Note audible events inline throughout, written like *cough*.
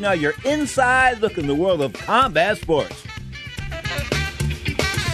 now, you're inside look in the world of combat sports.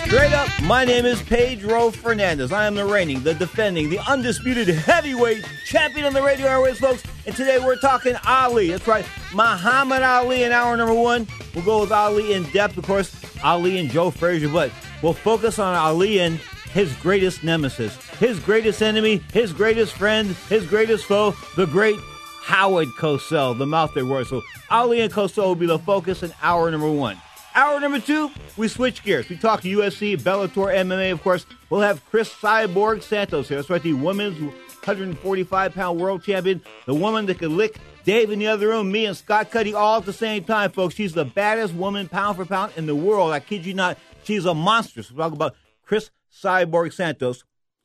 Straight up, my name is Pedro Fernandez. I am the reigning, the defending, the undisputed heavyweight champion on the radio airways, folks. And today we're talking Ali. That's right, Muhammad Ali in hour number one. We'll go with Ali in depth, of course, Ali and Joe Frazier, but we'll focus on Ali and his greatest nemesis, his greatest enemy, his greatest friend, his greatest foe, the great Howard Cosell, the mouth they were. So Ali and Cosell will be the focus in hour number one. Hour number two, we switch gears. We talk UFC, Bellator, MMA, of course. We'll have Cris Cyborg Santos here. That's right, the women's 145 pound world champion, the woman that could lick Dave in the other room, me and Scott Cuddy all at the same time, folks. She's the baddest woman pound for pound in the world. I kid you not. She's a monster. So we'll talk about Cris Cyborg Santos,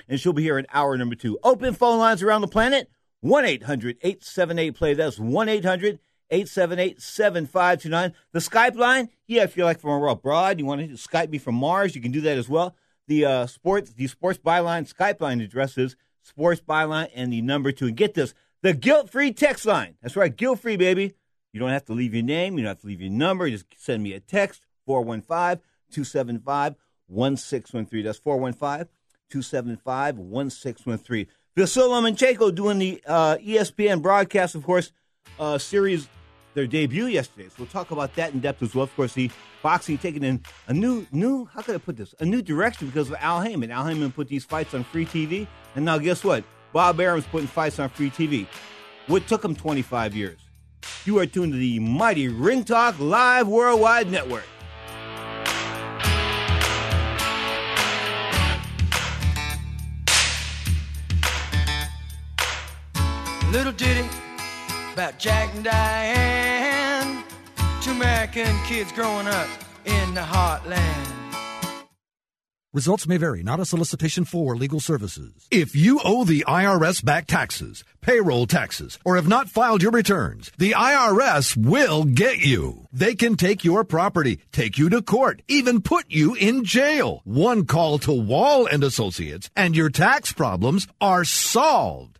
and she'll be here in hour number two. Open phone lines around the planet 1 800 878 play. That's 1 800 878 7529. The Skype line, yeah, if you're like from abroad, you want to Skype me from Mars, you can do that as well. The uh, sports, the Sports Byline Skype line address is Sports Byline and the number two. And get this, the guilt free text line. That's right, guilt free, baby. You don't have to leave your name, you don't have to leave your number. Just send me a text 415 275 1613. That's 415 275 1613. Vasily Lomachenko doing the uh, ESPN broadcast, of course, uh, series, their debut yesterday. So we'll talk about that in depth as well. Of course, the boxing taking in a new, new, how could I put this? A new direction because of Al Haymon. Al Haymon put these fights on free TV. And now guess what? Bob Arum's putting fights on free TV. What took him 25 years? You are tuned to the mighty Ring Talk Live Worldwide Network. Little ditty about Jack and Diane, two American kids growing up in the heartland. Results may vary, not a solicitation for legal services. If you owe the IRS back taxes, payroll taxes, or have not filed your returns, the IRS will get you. They can take your property, take you to court, even put you in jail. One call to Wall and Associates and your tax problems are solved.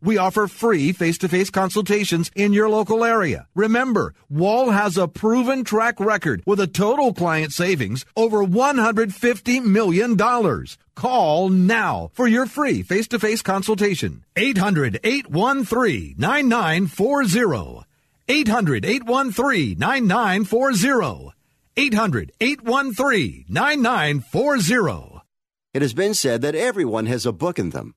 We offer free face-to-face consultations in your local area. Remember, Wall has a proven track record with a total client savings over $150 million. Call now for your free face-to-face consultation. 800-813-9940. 800-813-9940. 800-813-9940. It has been said that everyone has a book in them.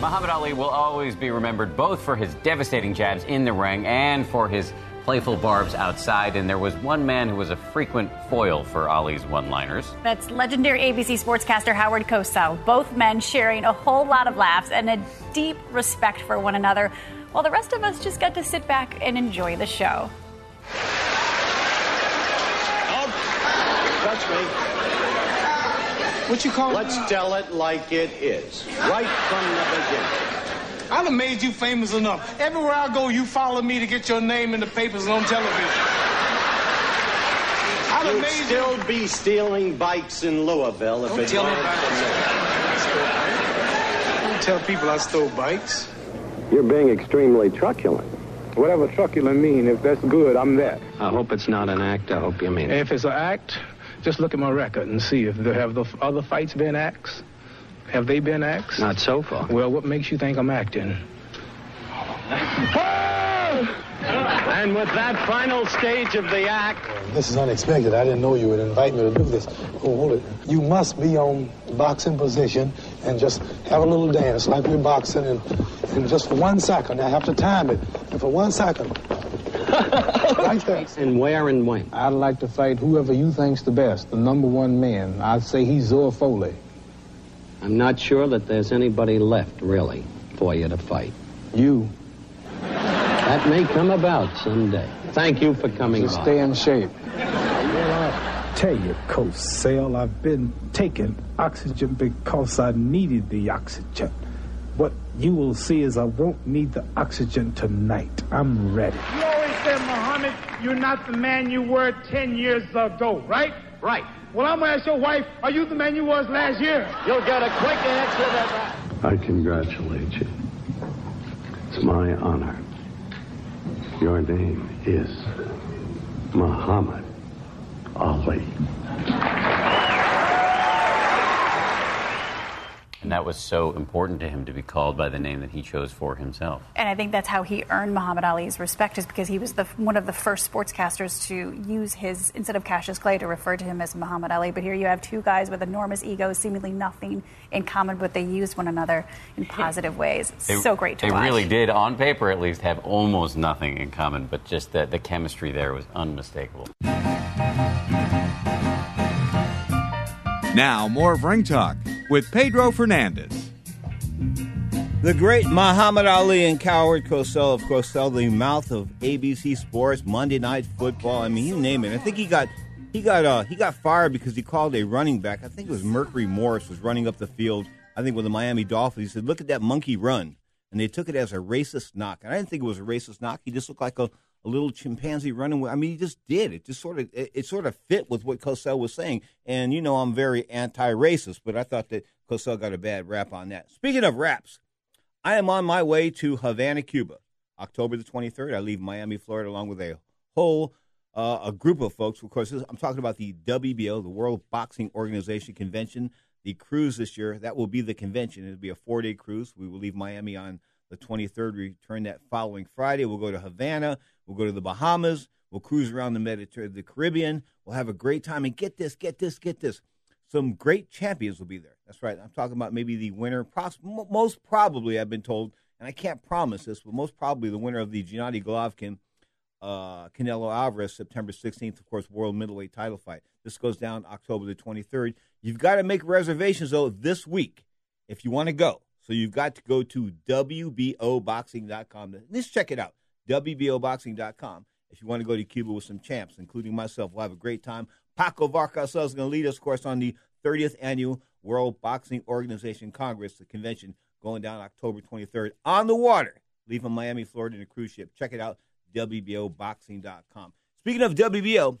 Muhammad Ali will always be remembered both for his devastating jabs in the ring and for his playful barbs outside. And there was one man who was a frequent foil for Ali's one liners. That's legendary ABC sportscaster Howard Cosell. Both men sharing a whole lot of laughs and a deep respect for one another, while the rest of us just got to sit back and enjoy the show. Touch me. What you call it? Let's tell it like it is, right from the beginning. I've made you famous enough. Everywhere I go, you follow me to get your name in the papers and on television. I done You'd made still be stealing bikes in Louisville if Don't it tell me weren't for me. Don't tell people I stole bikes. You're being extremely truculent. Whatever truculent mean, if that's good, I'm that. I hope it's not an act. I hope you mean it. If it's an act, just look at my record and see if there have the other fights been acts. Have they been acts? Not so far. Well, what makes you think I'm acting? Ah! And with that final stage of the act, This is unexpected. I didn't know you would invite me to do this. Oh, hold it. You must be on boxing position and just have a little dance like we're boxing and, and just for one second. I have to time it. And for one second. Right there. And where and when? I'd like to fight whoever you think's the best, the number one man. I'd say he's Zora Folley. I'm not sure that there's anybody left, really, for you to fight. You. That may come about someday. Thank you for coming Just by. stay in shape. Tell you, Cosell, I've been taking oxygen because I needed the oxygen. What you will see is I won't need the oxygen tonight. I'm ready. You always said, Muhammad, you're not the man you were 10 years ago, right? Right. Well, I'm going to ask your wife, are you the man you was last year? you'll get a quick answer to that. I congratulate you. It's my honor. Your name is Muhammad Ali. And that was so important to him to be called by the name that he chose for himself. And I think that's how he earned Muhammad Ali's respect, is because he was the, one of the first sportscasters to use his, instead of Cassius Clay, to refer to him as Muhammad Ali. But here you have two guys with enormous egos, seemingly nothing in common, but they used one another in positive ways. *laughs* They- so great to They watch. They really did, on paper at least, have almost nothing in common, but just the, the chemistry there was unmistakable. Now, more of Ring Talk with Pedro Fernandez. The great Muhammad Ali and Coward Cosell, of Cosell, the mouth of ABC Sports, Monday Night Football. I mean, you name it. I think he got he got uh, he got fired because he called a running back. I think it was Mercury Morris was running up the field. I think with the Miami Dolphins. He said, "Look at that monkey run," and they took it as a racist knock. And I didn't think it was a racist knock. He just looked like a, a little chimpanzee running. With, I mean, he just did. It just sort of it, it sort of fit with what Cosell was saying. And you know, I'm very anti-racist, but I thought that Cosell got a bad rap on that. Speaking of raps. I am on my way to Havana, Cuba, October the 23rd. I leave Miami, Florida, along with a whole uh, a group of folks. Of course, I'm talking about the WBO, the World Boxing Organization Convention. The cruise this year that will be the convention. It'll be a four day cruise. We will leave Miami on the 23rd. Return that following Friday. We'll go to Havana. We'll go to the Bahamas. We'll cruise around the Mediterranean, the Caribbean. We'll have a great time. And get this, get this, get this some great champions will be there. That's right. I'm talking about maybe the winner, most probably, I've been told, and I can't promise this, but most probably the winner of the Gennady Golovkin uh, Canelo Alvarez September 16th, of course, world middleweight title fight. This goes down October the 23rd. You've got to make reservations, though, this week if you want to go. So you've got to go to WBOboxing.com. Let's check it out. WBOboxing.com. If you want to go to Cuba with some champs, including myself, we'll have a great time. Paco Vargas is going to lead us, of course, on the 30th annual World Boxing Organization Congress, the convention going down October 23rd on the water, leaving Miami, Florida in a cruise ship. Check it out, WBOboxing.com. Speaking of WBO,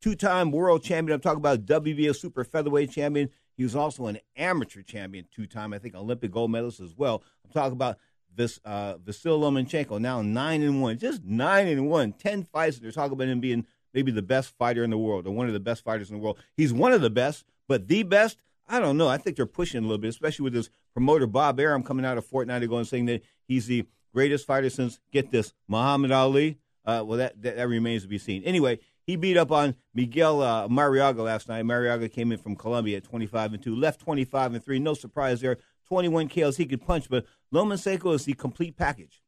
two time world champion, I'm talking about WBO super featherweight champion. He was also an amateur champion, two time, I think, Olympic gold medalist as well. I'm talking about this uh, Vasil Lomachenko, now nine and one, just nine and one, ten fights. They're talking about him being maybe the best fighter in the world, or one of the best fighters in the world. He's one of the best, but the best. I don't know. I think they're pushing a little bit, especially with this promoter Bob Arum coming out of fortnight ago and saying that he's the greatest fighter since get this Muhammad Ali. Uh, well, that, that, that remains to be seen. Anyway, he beat up on Miguel uh, Marriaga last night. Marriaga came in from Colombia at 25 and two, left 25 and three. No surprise there. 21 KOs. He could punch, but Lomachenko is the complete package.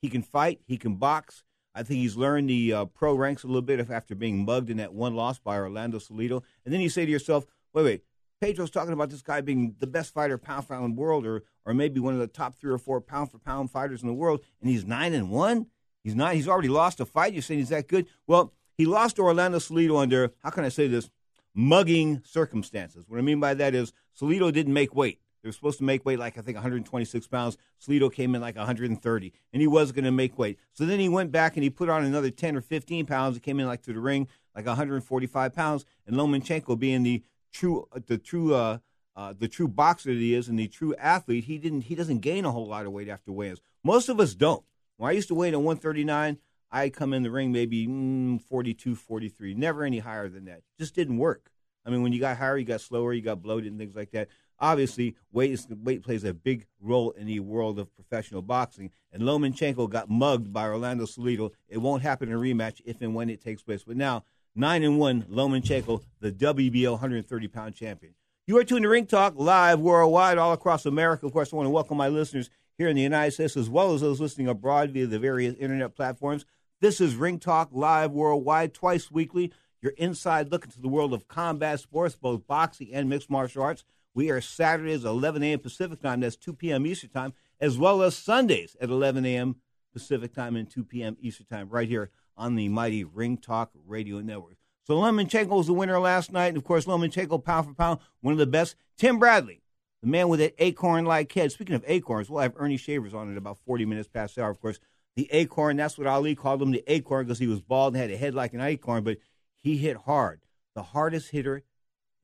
He can fight. He can box. I think he's learned the uh, pro ranks a little bit after being mugged in that one loss by Orlando Salido. And then you say to yourself, wait, wait, Pedro's talking about this guy being the best fighter pound for pound in the world, or or maybe one of the top three or four pound for pound fighters in the world, and he's nine and one. He's not. He's already lost a fight. You're saying he's that good? Well, he lost to Orlando Salido under how can I say this? Mugging circumstances. What I mean by that is Salido didn't make weight. They were supposed to make weight like I think 126 pounds. Salido came in like 130, and he was going to make weight. So then he went back and he put on another 10 or 15 pounds. He came in like to the ring like 145 pounds. And Lomachenko, being the true the true uh, uh, the true boxer that he is and the true athlete, he didn't he doesn't gain a whole lot of weight after weigh-ins. Most of us don't. When I used to weigh in at 139, I come in the ring maybe mm, 42, 43, never any higher than that. Just didn't work. I mean, when you got higher, you got slower, you got bloated and things like that. Obviously, weight weight plays a big role in the world of professional boxing. And Lomachenko got mugged by Orlando Salido. It won't happen in a rematch if and when it takes place. But now Nine and one, Lomachenko, the WBO 130 pound champion. You are tuned to Ring Talk live worldwide, all across America. Of course, I want to welcome my listeners here in the United States as well as those listening abroad via the various internet platforms. This is Ring Talk live worldwide, twice weekly. Your inside look into the world of combat sports, both boxing and mixed martial arts. We are Saturdays 11 a.m. Pacific time, that's 2 p.m. Eastern time, as well as Sundays at 11 a.m. Pacific time and 2 p.m. Eastern time, right here on the mighty Ring Talk Radio Network. So Lomachenko was the winner last night. And of course, Lomachenko, pound for pound, one of the best. Tim Bradley, the man with that acorn like head. Speaking of acorns, we'll have Ernie Shavers on at about 40 minutes past the hour. Of course, the acorn, that's what Ali called him, the acorn, because he was bald and had a head like an acorn, but he hit hard. The hardest hitter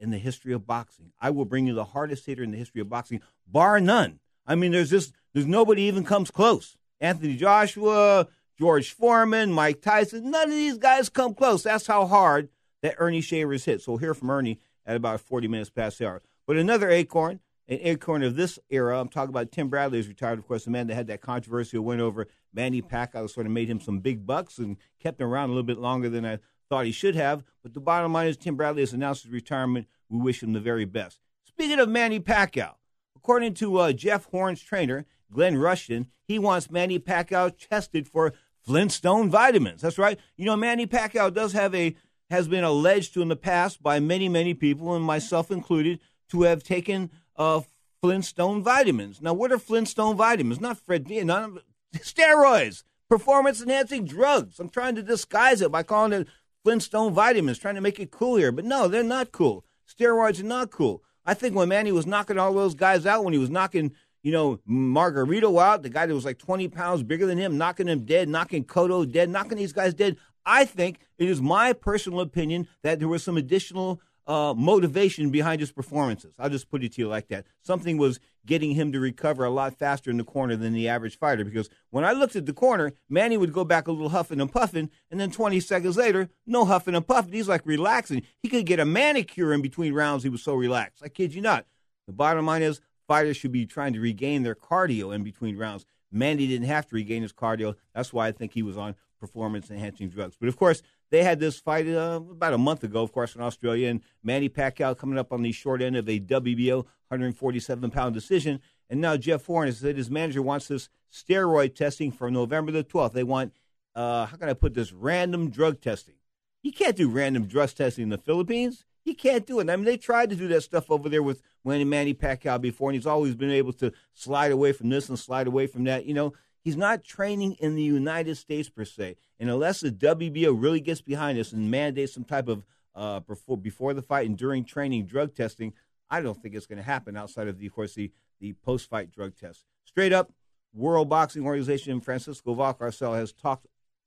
in the history of boxing. I will bring you the hardest hitter in the history of boxing, bar none. I mean, there's just, there's nobody even comes close. Anthony Joshua, George Foreman, Mike Tyson, none of these guys come close. That's how hard that Ernie Shavers hit. So we'll hear from Ernie at about 40 minutes past the hour. But another acorn, an acorn of this era, I'm talking about Tim Bradley, who's retired, of course, the man that had that controversial win over Manny Pacquiao, sort of made him some big bucks and kept him around a little bit longer than I thought he should have. But the bottom line is Tim Bradley has announced his retirement. We wish him the very best. Speaking of Manny Pacquiao, according to uh, Jeff Horn's trainer, Glenn Rushton, he wants Manny Pacquiao tested for Flintstone vitamins. That's right. You know, Manny Pacquiao does have a has been alleged to in the past by many many people and myself included to have taken uh, Flintstone vitamins. Now, what are Flintstone vitamins? Not Fred, not steroids, performance enhancing drugs. I'm trying to disguise it by calling it Flintstone vitamins, trying to make it cool here. But no, they're not cool. Steroids are not cool. I think when Manny was knocking all those guys out, when he was knocking you know, Margarito out, the guy that was like 20 pounds bigger than him, knocking him dead, knocking Cotto dead, knocking these guys dead. I think it is my personal opinion that there was some additional uh, motivation behind his performances. I'll just put it to you like that. Something was getting him to recover a lot faster in the corner than the average fighter. Because when I looked at the corner, Manny would go back a little huffing and puffing, and then 20 seconds later, no huffing and puffing. He's like relaxing. He could get a manicure in between rounds. He was so relaxed. I kid you not. The bottom line is fighters should be trying to regain their cardio in between rounds. Manny didn't have to regain his cardio. That's why I think he was on performance enhancing drugs. But of course, they had this fight uh, about a month ago, of course, in Australia, and Manny Pacquiao coming up on the short end of a WBO 147 pound decision. And now Jeff Horn has said his manager wants this steroid testing for November the 12th. They want, uh, how can I put this, random drug testing. You can't do random drug testing in the Philippines. You can't do it. I mean, they tried to do that stuff over there with Manny Manny Pacquiao before, and he's always been able to slide away from this and slide away from that. You know, he's not training in the United States per se. And unless the WBO really gets behind this and mandates some type of uh, before before the fight and during training drug testing, I don't think it's going to happen outside of the, of course, the the post fight drug test. Straight up, World Boxing Organization Francisco Valcarcel has talked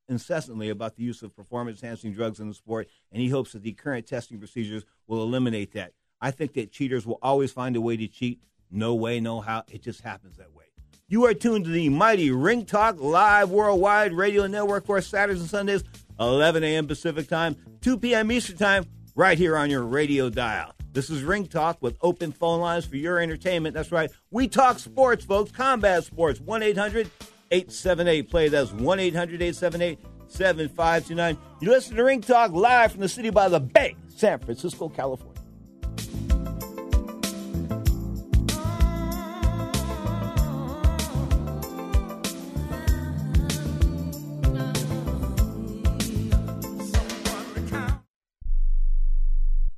incessantly about the use of performance enhancing drugs in the sport, and he hopes that the current testing procedures will eliminate that. I think that cheaters will always find a way to cheat. No way, no how. It just happens that way. You are tuned to the mighty Ring Talk Live Worldwide Radio Network for Saturdays and Sundays, 11 a.m. Pacific Time, 2 p.m. Eastern Time, right here on your radio dial. This is Ring Talk with open phone lines for your entertainment. That's right. We talk sports, folks, combat sports. 1 800 878 play. That's 1 800 878 7529. You listen to Ring Talk live from the city by the bay, San Francisco, California.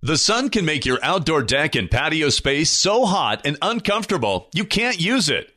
The sun can make your outdoor deck and patio space so hot and uncomfortable you can't use it.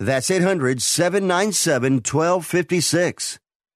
That's 800 797 1256.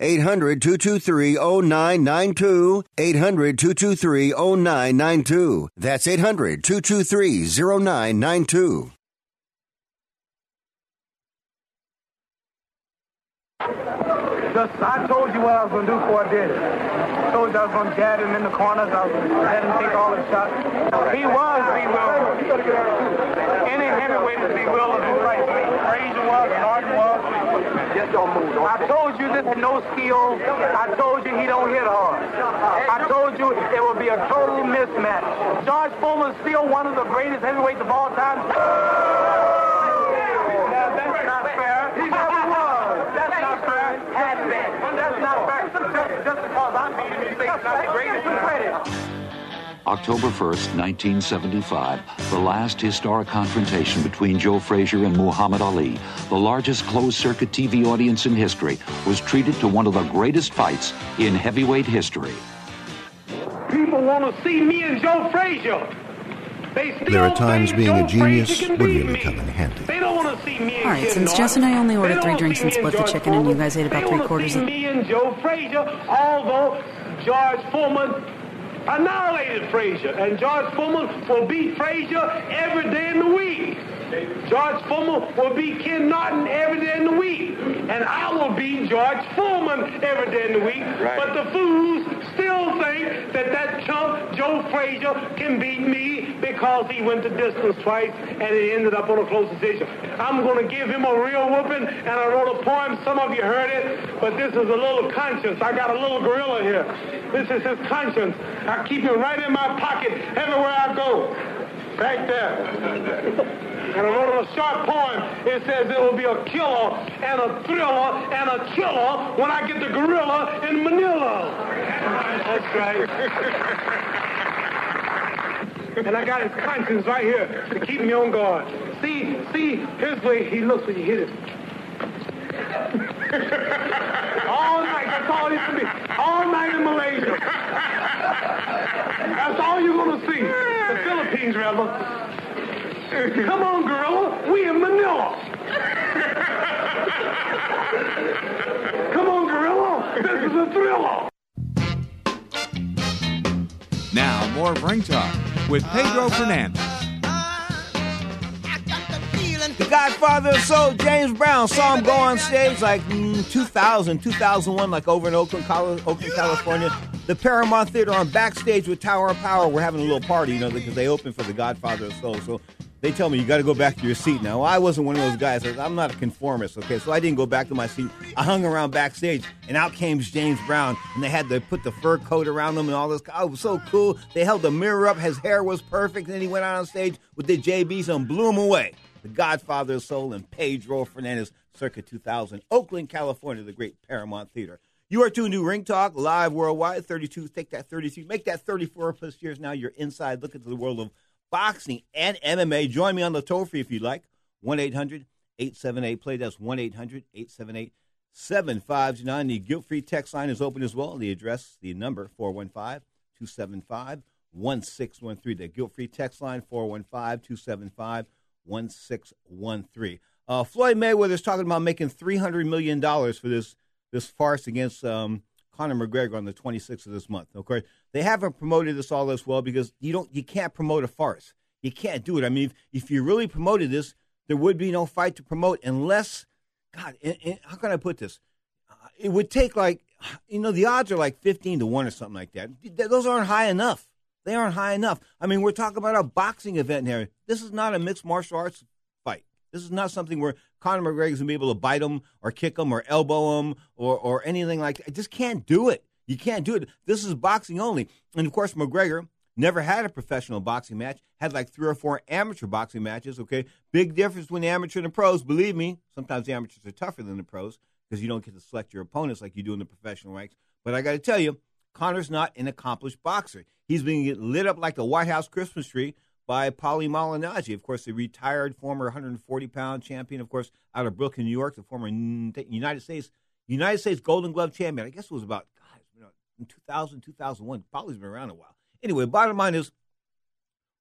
800 223 0992. 800 223 0992. That's 800 223 0992. Just, I told you what I was going to do before I did it. I told you I was going to jab him in the corners. I was going to let him take all the shots. He was bewildered. Any heavyweight is bewildered who fights. Frazier was, Norton was. Just don't move. I told you this had no skill. I told you he don't hit hard. I told you it would be a total mismatch. George Foreman is still one of the greatest heavyweights of all time. That's not fair. He never was. That's not fair. That's not fair. Just, because I'm beating him, you not the greatest credit. October 1st, 1975, the last historic confrontation between Joe Frazier and Muhammad Ali, the largest closed circuit TV audience in history, was treated to one of the greatest fights in heavyweight history. People want to see me and Joe Frazier. They still There are times think being a Joe genius Frazier would really come in handy. They don't want to see me and All right, since Jess and I only ordered three drinks and me split the George chicken, and you guys ate about They three wanna quarters see of me and Joe Frazier, although George Foreman annihilated Frazier, and George Foreman will beat Frazier every day in the week. George Foreman will be Ken Norton every day in the week, and I will be George Foreman every day in the week. But the fools still think that that chump Joe Frazier can beat me because he went the distance twice and it ended up on a close decision. I'm going to give him a real whooping, and I wrote a poem. Some of you heard it, but this is a little conscience. I got a little gorilla here. This is his conscience. I keep him right in my pocket everywhere I go. Back there. And I wrote him a short poem. It says it will be a killer and a thriller and a killer when I get the gorilla in Manila. That's right. and I got his conscience right here to keep me on guard. See, see, here's way he looks when you hit him. All night, that's all he can be. All night in Malaysia. That's all you're gonna see. The Philippines, rather. Come on, gorilla. We in Manila. Come on, gorilla. This is a thriller. Now, more of Ring Talk with Pedro ah. Fernandez. Godfather of Soul, James Brown, saw him go on stage like mm, 2000, 2001, like over in Oakland, Oakland, California. The Paramount Theater on backstage with Tower of Power. We're having a little party, you know, because they opened for the Godfather of Soul. So they tell me you got to go back to your seat now. I wasn't one of those guys. I'm not a conformist, okay? So I didn't go back to my seat. I hung around backstage, and out came James Brown, and they had to put the fur coat around him and all this. Oh, it was so cool. They held the mirror up. His hair was perfect. And then he went out on stage with the JBs and blew him away. The Godfather of Soul and Pedro Fernandez, circa 2000, Oakland, California, the great Paramount Theater. You are tuned to Ring Talk live worldwide. 32, take that 32, make that 34 plus years now. You're inside. Look into the world of boxing and MMA. Join me on the toll free if you'd like. 1 800 878 play. That's 1 800 878 7529. The guilt free text line is open as well. The address, the number 415 275 1613. The guilt free text line 415 275 1613. Uh, Floyd is talking about making $300 million for this, this farce against um, Conor McGregor on the 26th of this month. Okay, they haven't promoted this all as well because you don't, you can't promote a farce. You can't do it. I mean, if, if you really promoted this, there would be no fight to promote unless, God, how can I put this? Uh, it would take like, you know, the odds are like 15 to 1 or something like that. Th- Those aren't high enough. They aren't high enough. I mean, we're talking about a boxing event here. This is not a mixed martial arts fight. This is not something where Conor McGregor's gonna be able to bite him or kick him or elbow him or, or anything like that. I just can't do it. You can't do it. This is boxing only. And of course, McGregor never had a professional boxing match, had like three or four amateur boxing matches, okay? Big difference between the amateur and the pros. Believe me, sometimes the amateurs are tougher than the pros because you don't get to select your opponents like you do in the professional ranks. But I got to tell you, Conor's not an accomplished boxer. He's being lit up like a White House Christmas tree by Paulie Malignaggi, of course, the retired former 140 pound champion, of course, out of Brooklyn, New York, the former United States United States Golden Glove champion. I guess it was about God, you know, in 2000, 2001. Paulie's been around a while. Anyway, bottom line is,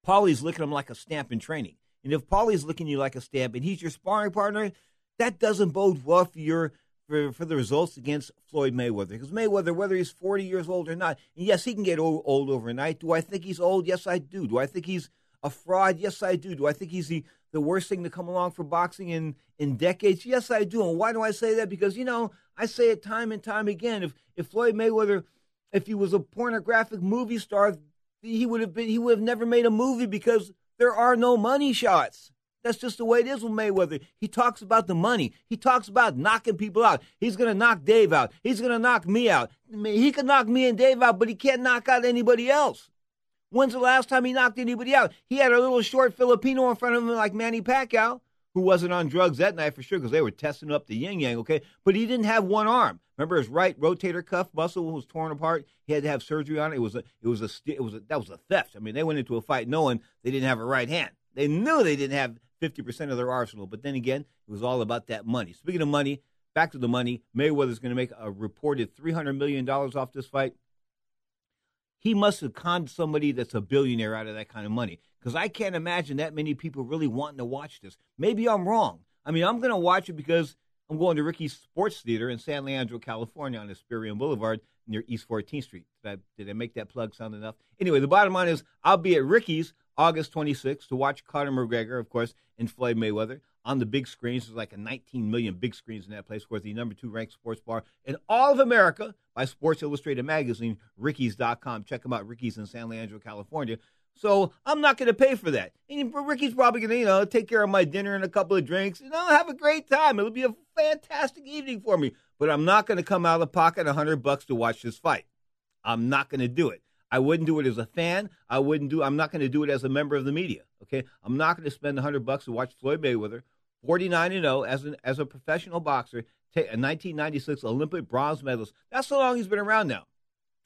Paulie's licking him like a stamp in training. And if Paulie's licking you like a stamp and he's your sparring partner, that doesn't bode well for your for, for the results against Floyd Mayweather. Because Mayweather, whether he's 40 years old or not, yes, he can get old, old overnight. Do I think he's old? Yes, I do. Do I think he's a fraud? Yes, I do. Do I think he's the, the worst thing to come along for boxing in, in decades? Yes, I do. And why do I say that? Because, you know, I say it time and time again. If if Floyd Mayweather, if he was a pornographic movie star, he would have been he would have never made a movie because there are no money shots. That's just the way it is with Mayweather. He talks about the money. He talks about knocking people out. He's going to knock Dave out. He's going to knock me out. He can knock me and Dave out, but he can't knock out anybody else. When's the last time he knocked anybody out? He had a little short Filipino in front of him like Manny Pacquiao, who wasn't on drugs that night for sure because they were testing up the yin yang, okay? But he didn't have one arm. Remember his right rotator cuff muscle was torn apart. He had to have surgery on it. It was a, it was a, it was a, that was a theft. I mean, they went into a fight knowing they didn't have a right hand. They knew they didn't have 50% of their arsenal. But then again, it was all about that money. Speaking of money, back to the money. Mayweather's going to make a reported $300 million off this fight. He must have conned somebody that's a billionaire out of that kind of money because I can't imagine that many people really wanting to watch this. Maybe I'm wrong. I mean, I'm going to watch it because I'm going to Ricky's Sports Theater in San Leandro, California on Hesperian Boulevard near East 14th Street. Did I, did I make that plug sound enough? Anyway, the bottom line is I'll be at Ricky's August 26th to watch Conor McGregor, of course, and Floyd Mayweather on the big screens. There's like a 19 million big screens in that place. Of course, the number two ranked sports bar in all of America by Sports Illustrated Magazine, Ricky's.com. Check them out, Ricky's in San Leandro, California. So I'm not going to pay for that. And Ricky's probably going to, you know, take care of my dinner and a couple of drinks. You know, have a great time. It'll be a fantastic evening for me. But I'm not going to come out of pocket a hundred bucks to watch this fight. I'm not going to do it. I wouldn't do it as a fan. I wouldn't do. I'm not going to do it as a member of the media. Okay, I'm not going to spend a hundred bucks to watch Floyd Mayweather, 49 and 0 as an as a professional boxer, a 1996 Olympic bronze medalist. That's how long he's been around now.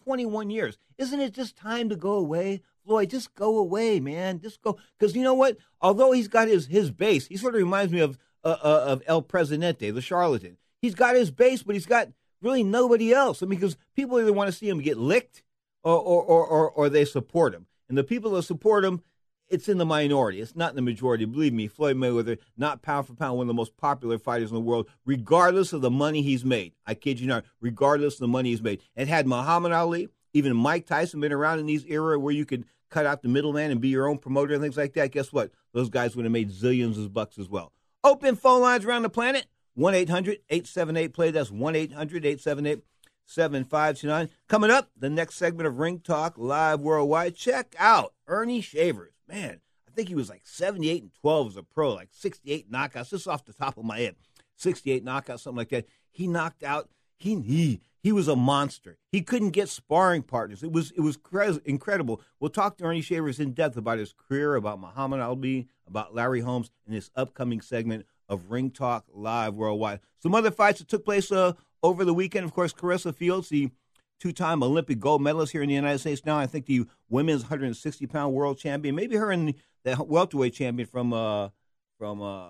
21 years. Isn't it just time to go away? Floyd, just go away, man. Just go. Because you know what? Although he's got his, his base, he sort of reminds me of uh, uh, of El Presidente, the charlatan. He's got his base, but he's got really nobody else. I mean, because people either want to see him get licked or, or, or, or, or they support him. And the people that support him, it's in the minority. It's not in the majority. Believe me, Floyd Mayweather, not pound for pound, one of the most popular fighters in the world, regardless of the money he's made. I kid you not, regardless of the money he's made. And had Muhammad Ali, even Mike Tyson been around in these era where you could cut out the middleman and be your own promoter and things like that, guess what? Those guys would have made zillions of bucks as well. Open phone lines around the planet 1 800 878 play. That's 1 800 878 7529. Coming up, the next segment of Ring Talk Live Worldwide. Check out Ernie Shavers. Man, I think he was like 78 and 12 as a pro, like 68 knockouts, just off the top of my head. 68 knockouts, something like that. He knocked out, he, he, he was a monster. He couldn't get sparring partners. It was it was incredible. We'll talk to Ernie Shavers in depth about his career, about Muhammad Ali, about Larry Holmes, in this upcoming segment of Ring Talk Live Worldwide. Some other fights that took place uh, over the weekend. Of course, Claressa Shields, the two-time Olympic gold medalist here in the United States. Now, I think the women's 160-pound world champion. Maybe her and the welterweight champion from uh, from uh,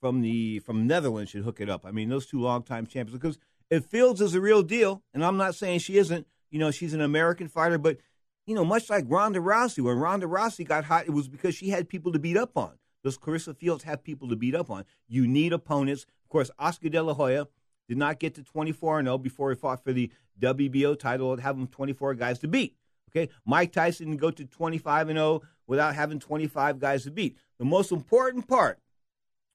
from the from Netherlands should hook it up. I mean, those two long-time champions because if Shields is a real deal, and I'm not saying she isn't, you know, she's an American fighter, but you know, much like Ronda Rousey, when Ronda Rousey got hot, it was because she had people to beat up on. Does Claressa Shields have people to beat up on? You need opponents. Of course, Oscar De La Hoya did not get to 24 0 before he fought for the WBO title. Have him 24 guys to beat. Okay, Mike Tyson go to 25 0 without having 25 guys to beat. The most important part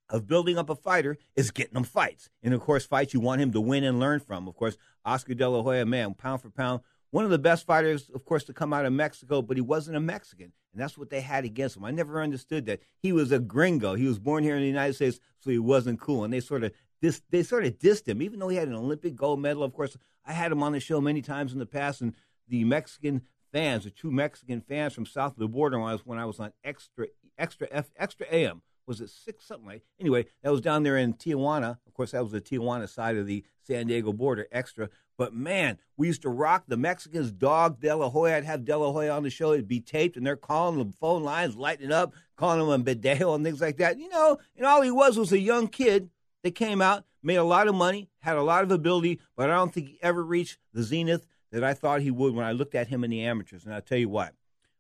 of building up a fighter is getting them fights. And of course, fights you want him to win and learn from. Of course, Oscar De La Hoya, man, pound for pound, one of the best fighters, of course, to come out of Mexico, but he wasn't a Mexican. And that's what they had against him. I never understood that. He was a gringo. He was born here in the United States, so he wasn't cool. And they sort of dis, they sort of dissed him, even though he had an Olympic gold medal. Of course, I had him on the show many times in the past, and the Mexican fans, the true Mexican fans from south of the border, when I was, when I was on extra extra F, extra AM was it six something like anyway that was down there in tijuana. Of course that was the tijuana side of the san diego border extra. But man we used to rock the mexicans dog de la hoya. I'd have de la hoya on the show. It'd be taped and they're calling the phone lines lighting up calling him a bedeo and things like that. You know and all he was was a young kid that came out made a lot of money had a lot of ability but i don't think he ever reached the zenith that i thought he would when i looked at him in the amateurs and i'll tell you what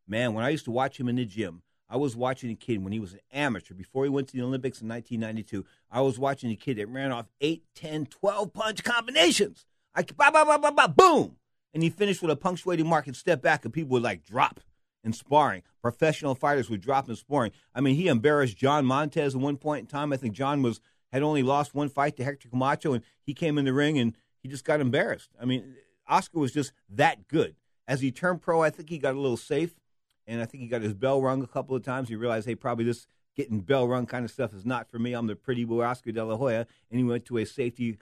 man when i used to watch him in the gym I was watching a kid when he was an amateur before he went to the Olympics in 1992. I was watching a kid that ran off 8, 10, 12 punch combinations. I bah, bah, bah, bah, bah, boom. And he finished with a punctuating mark and step back, and people would like drop in sparring. Professional fighters would drop in sparring. I mean, he embarrassed John Montez at one point in time. I think John was had only lost one fight to Hector Camacho, and he came in the ring and he just got embarrassed. I mean, Oscar was just that good. As he turned pro, I think he got a little safe and I think he got his bell rung a couple of times. He realized, hey, probably this getting bell rung kind of stuff is not for me. I'm the pretty boy Oscar De La Hoya, and he went to a safety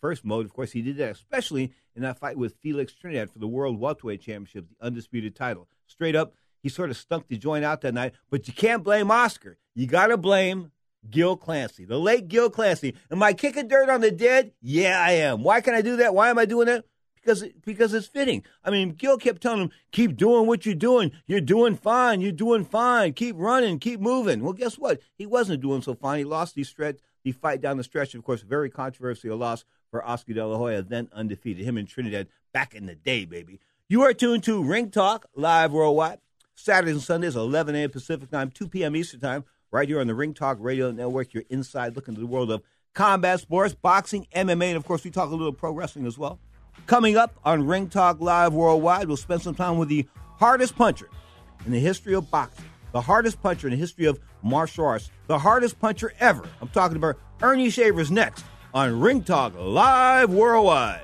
first mode. Of course, he did that, especially in that fight with Felix Trinidad for the World Welterweight Championship, the undisputed title. Straight up, he sort of stunk the joint out that night. But you can't blame Oscar. You got to blame Gil Clancy, the late Gil Clancy. Am I kicking dirt on the dead? Yeah, I am. Why can I do that? Why am I doing that? Because because it's fitting. I mean, Gil kept telling him, "Keep doing what you're doing. You're doing fine. You're doing fine. Keep running. Keep moving." Well, guess what? He wasn't doing so fine. He lost the stretch, the fight down the stretch. Of course, very controversial loss for Oscar De La Hoya, then undefeated. Him in Trinidad back in the day, baby. You are tuned to Ring Talk live worldwide. Saturdays and Sundays, 11 a.m. Pacific time, 2 p.m. Eastern time, right here on the Ring Talk Radio Network. You're inside looking into the world of combat sports, boxing, MMA, and of course, we talk a little pro wrestling as well. Coming up on Ring Talk Live Worldwide, we'll spend some time with the hardest puncher in the history of boxing, the hardest puncher in the history of martial arts, the hardest puncher ever. I'm talking about Ernie Shavers next on Ring Talk Live Worldwide.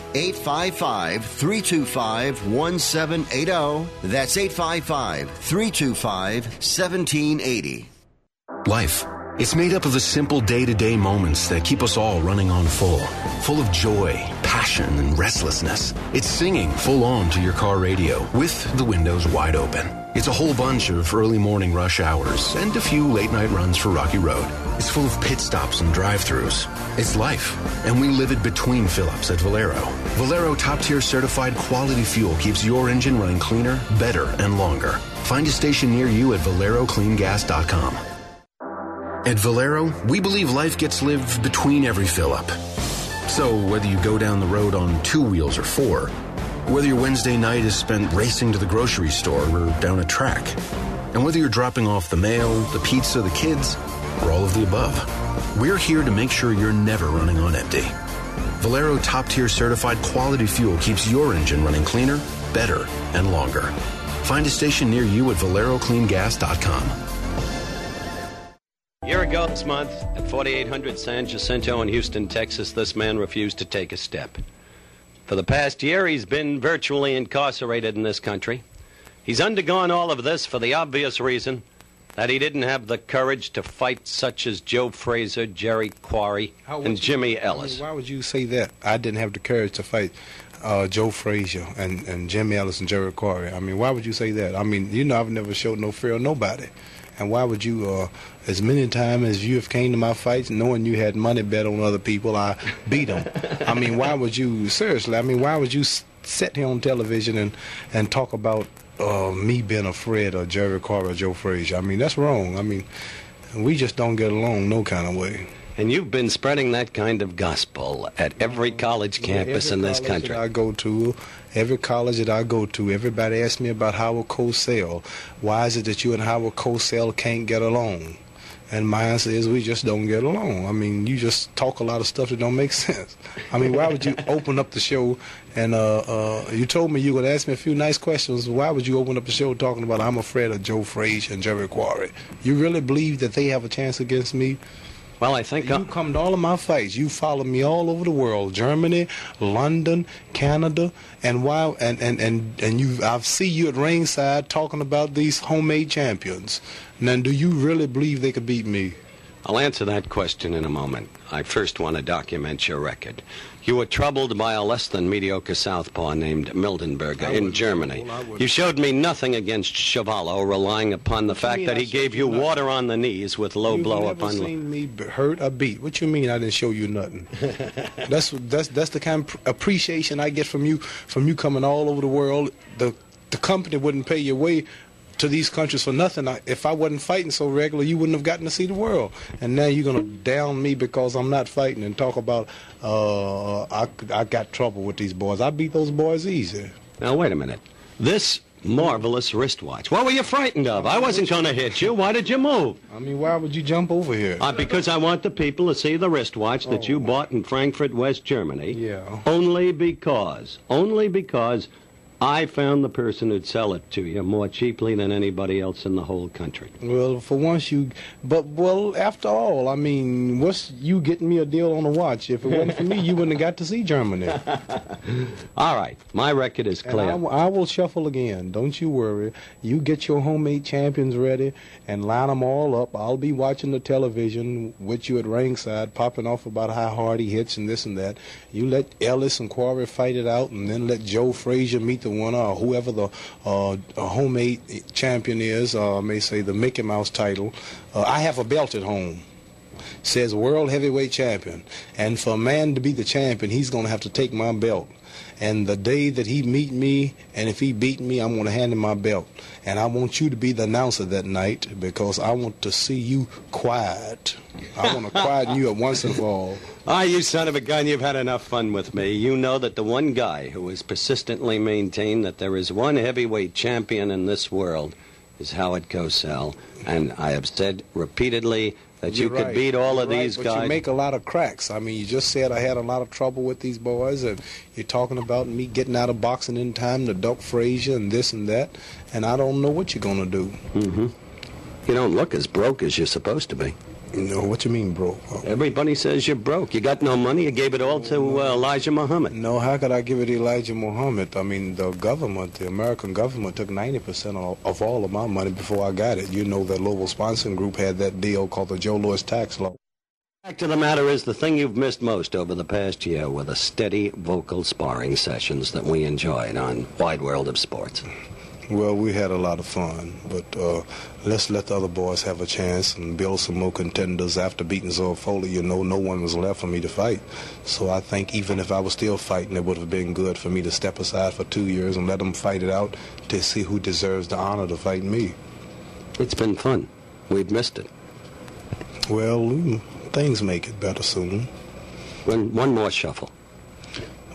855 325 1780. That's 855 325 1780. Life. It's made up of the simple day to day moments that keep us all running on full, full of joy, passion, and restlessness. It's singing full on to your car radio with the windows wide open. It's a whole bunch of early morning rush hours and a few late night runs for Rocky Road. It's full of pit stops and drive throughs. It's life, and we live it between fill ups at Valero. Valero top tier certified quality fuel keeps your engine running cleaner, better, and longer. Find a station near you at valerocleangas.com. At Valero, we believe life gets lived between every fill up. So, whether you go down the road on two wheels or four, whether your Wednesday night is spent racing to the grocery store or down a track, and whether you're dropping off the mail, the pizza, the kids, or all of the above, we're here to make sure you're never running on empty. Valero top tier certified quality fuel keeps your engine running cleaner, better, and longer. Find a station near you at valerocleangas.com. A year ago this month, at 4800 San Jacinto in Houston, Texas, this man refused to take a step. For the past year, he's been virtually incarcerated in this country. He's undergone all of this for the obvious reason that he didn't have the courage to fight such as Joe Frazier, Jerry Quarry, and Jimmy Ellis. Why would you say that? I didn't have the courage to fight uh, Joe Frazier and, and Jimmy Ellis and Jerry Quarry. I mean, why would you say that? I mean, you know, I've never showed no fear of nobody. And why would you, uh, as many times as you have came to my fights, knowing you had money bet on other people, I beat them. I mean, why would you, seriously, I mean, why would you sit here on television and and talk about uh, me being a Fred or Jerry Quarry or Joe Frazier. I mean, that's wrong. I mean, we just don't get along no kind of way. And you've been spreading that kind of gospel at every college campus every in this college country. That I go to, every college that I go to, everybody asks me about Howard Cosell. Why is it that you and Howard Cosell can't get along? And my answer is we just don't get along. I mean, you just talk a lot of stuff that don't make *laughs* sense. I mean, why would you *laughs* open up the show and uh, uh, you told me you would ask me a few nice questions. Why would you open up the show talking about I'm afraid of Joe Frazier and Jerry Quarry? You really believe that they have a chance against me? Well, I think you come to all of my fights. You follow me all over the world: Germany, London, Canada, and why? And and and and you, I see you at ringside talking about these homemade champions. Now, do you really believe they could beat me? I'll answer that question in a moment. I first want to document your record. You were troubled by a less than mediocre southpaw named Mildenberger in Germany. You showed me nothing against Chuvalo, relying upon the fact that he gave you you water on the knees with low You've blow upon low. seen me hurt a beat. What you mean I didn't show you nothing? *laughs* that's that's that's the kind of appreciation I get from you from you coming all over the world. The the company wouldn't pay your way to these countries for nothing. I, if I wasn't fighting so regular, you wouldn't have gotten to see the world. And now you're gonna down me because I'm not fighting and talk about uh, I I got trouble with these boys. I beat those boys easy. Now, wait a minute. This marvelous wristwatch. What were you frightened of? I wasn't going to hit you. Why did you move? I mean, why would you jump over here? Uh, because I want the people to see the wristwatch that you bought in Frankfurt, West Germany. Yeah. Only because, only because I found the person who'd sell it to you more cheaply than anybody else in the whole country. Well, for once you, but well, after all, I mean, what's you getting me a deal on a watch? If it wasn't for me, you wouldn't have got to see Germany. *laughs* All right, my record is clear. I, I will shuffle again. Don't you worry. You get your homemade champions ready and line them all up. I'll be watching the television with you at ringside, popping off about how hard he hits and this and that. You let Ellis and Quarry fight it out, and then let Joe Frazier meet the winner or whoever the uh, uh, homemade champion is. Uh, may say the Mickey Mouse title. Uh, I have a belt at home says world heavyweight champion. And for a man to be the champion, he's going to have to take my belt. And the day that he meet me, and if he beat me, I'm going to hand him my belt. And I want you to be the announcer that night because I want to see you quiet. I want to *laughs* quieten you at once and for all. Ah, you son of a gun, you've had enough fun with me. You know that the one guy who has persistently maintained that there is one heavyweight champion in this world is Howard Cosell. And I have said repeatedly that you could right. beat all You're of right, these but guys. you make a lot of cracks. I mean, you just said I had a lot of trouble with these boys, and you're talking about me getting out of boxing in time to Duck Frazier and this and that, and I don't know what you're going to do. hmm You don't look as broke as you're supposed to be. No, what you mean broke? Everybody says you're broke. You got no money. You gave it all to uh, Elijah Muhammad. No, how could I give it to Elijah Muhammad? I mean, the government, the American government, took 90% of, of all of my money before I got it. You know that Louisville Sponsoring Group had that deal called the Joe Louis tax law. Fact of the matter is, the thing you've missed most over the past year were the steady vocal sparring sessions that we enjoyed on Wide World of Sports. Well, we had a lot of fun, but uh, let's let the other boys have a chance and build some more contenders. After beating Zora Folley, you know, no one was left for me to fight. So I think even if I was still fighting, it would have been good for me to step aside for two years and let them fight it out to see who deserves the honor to fight me. It's been fun. We've missed it. Well, things make it better soon. One, one more shuffle.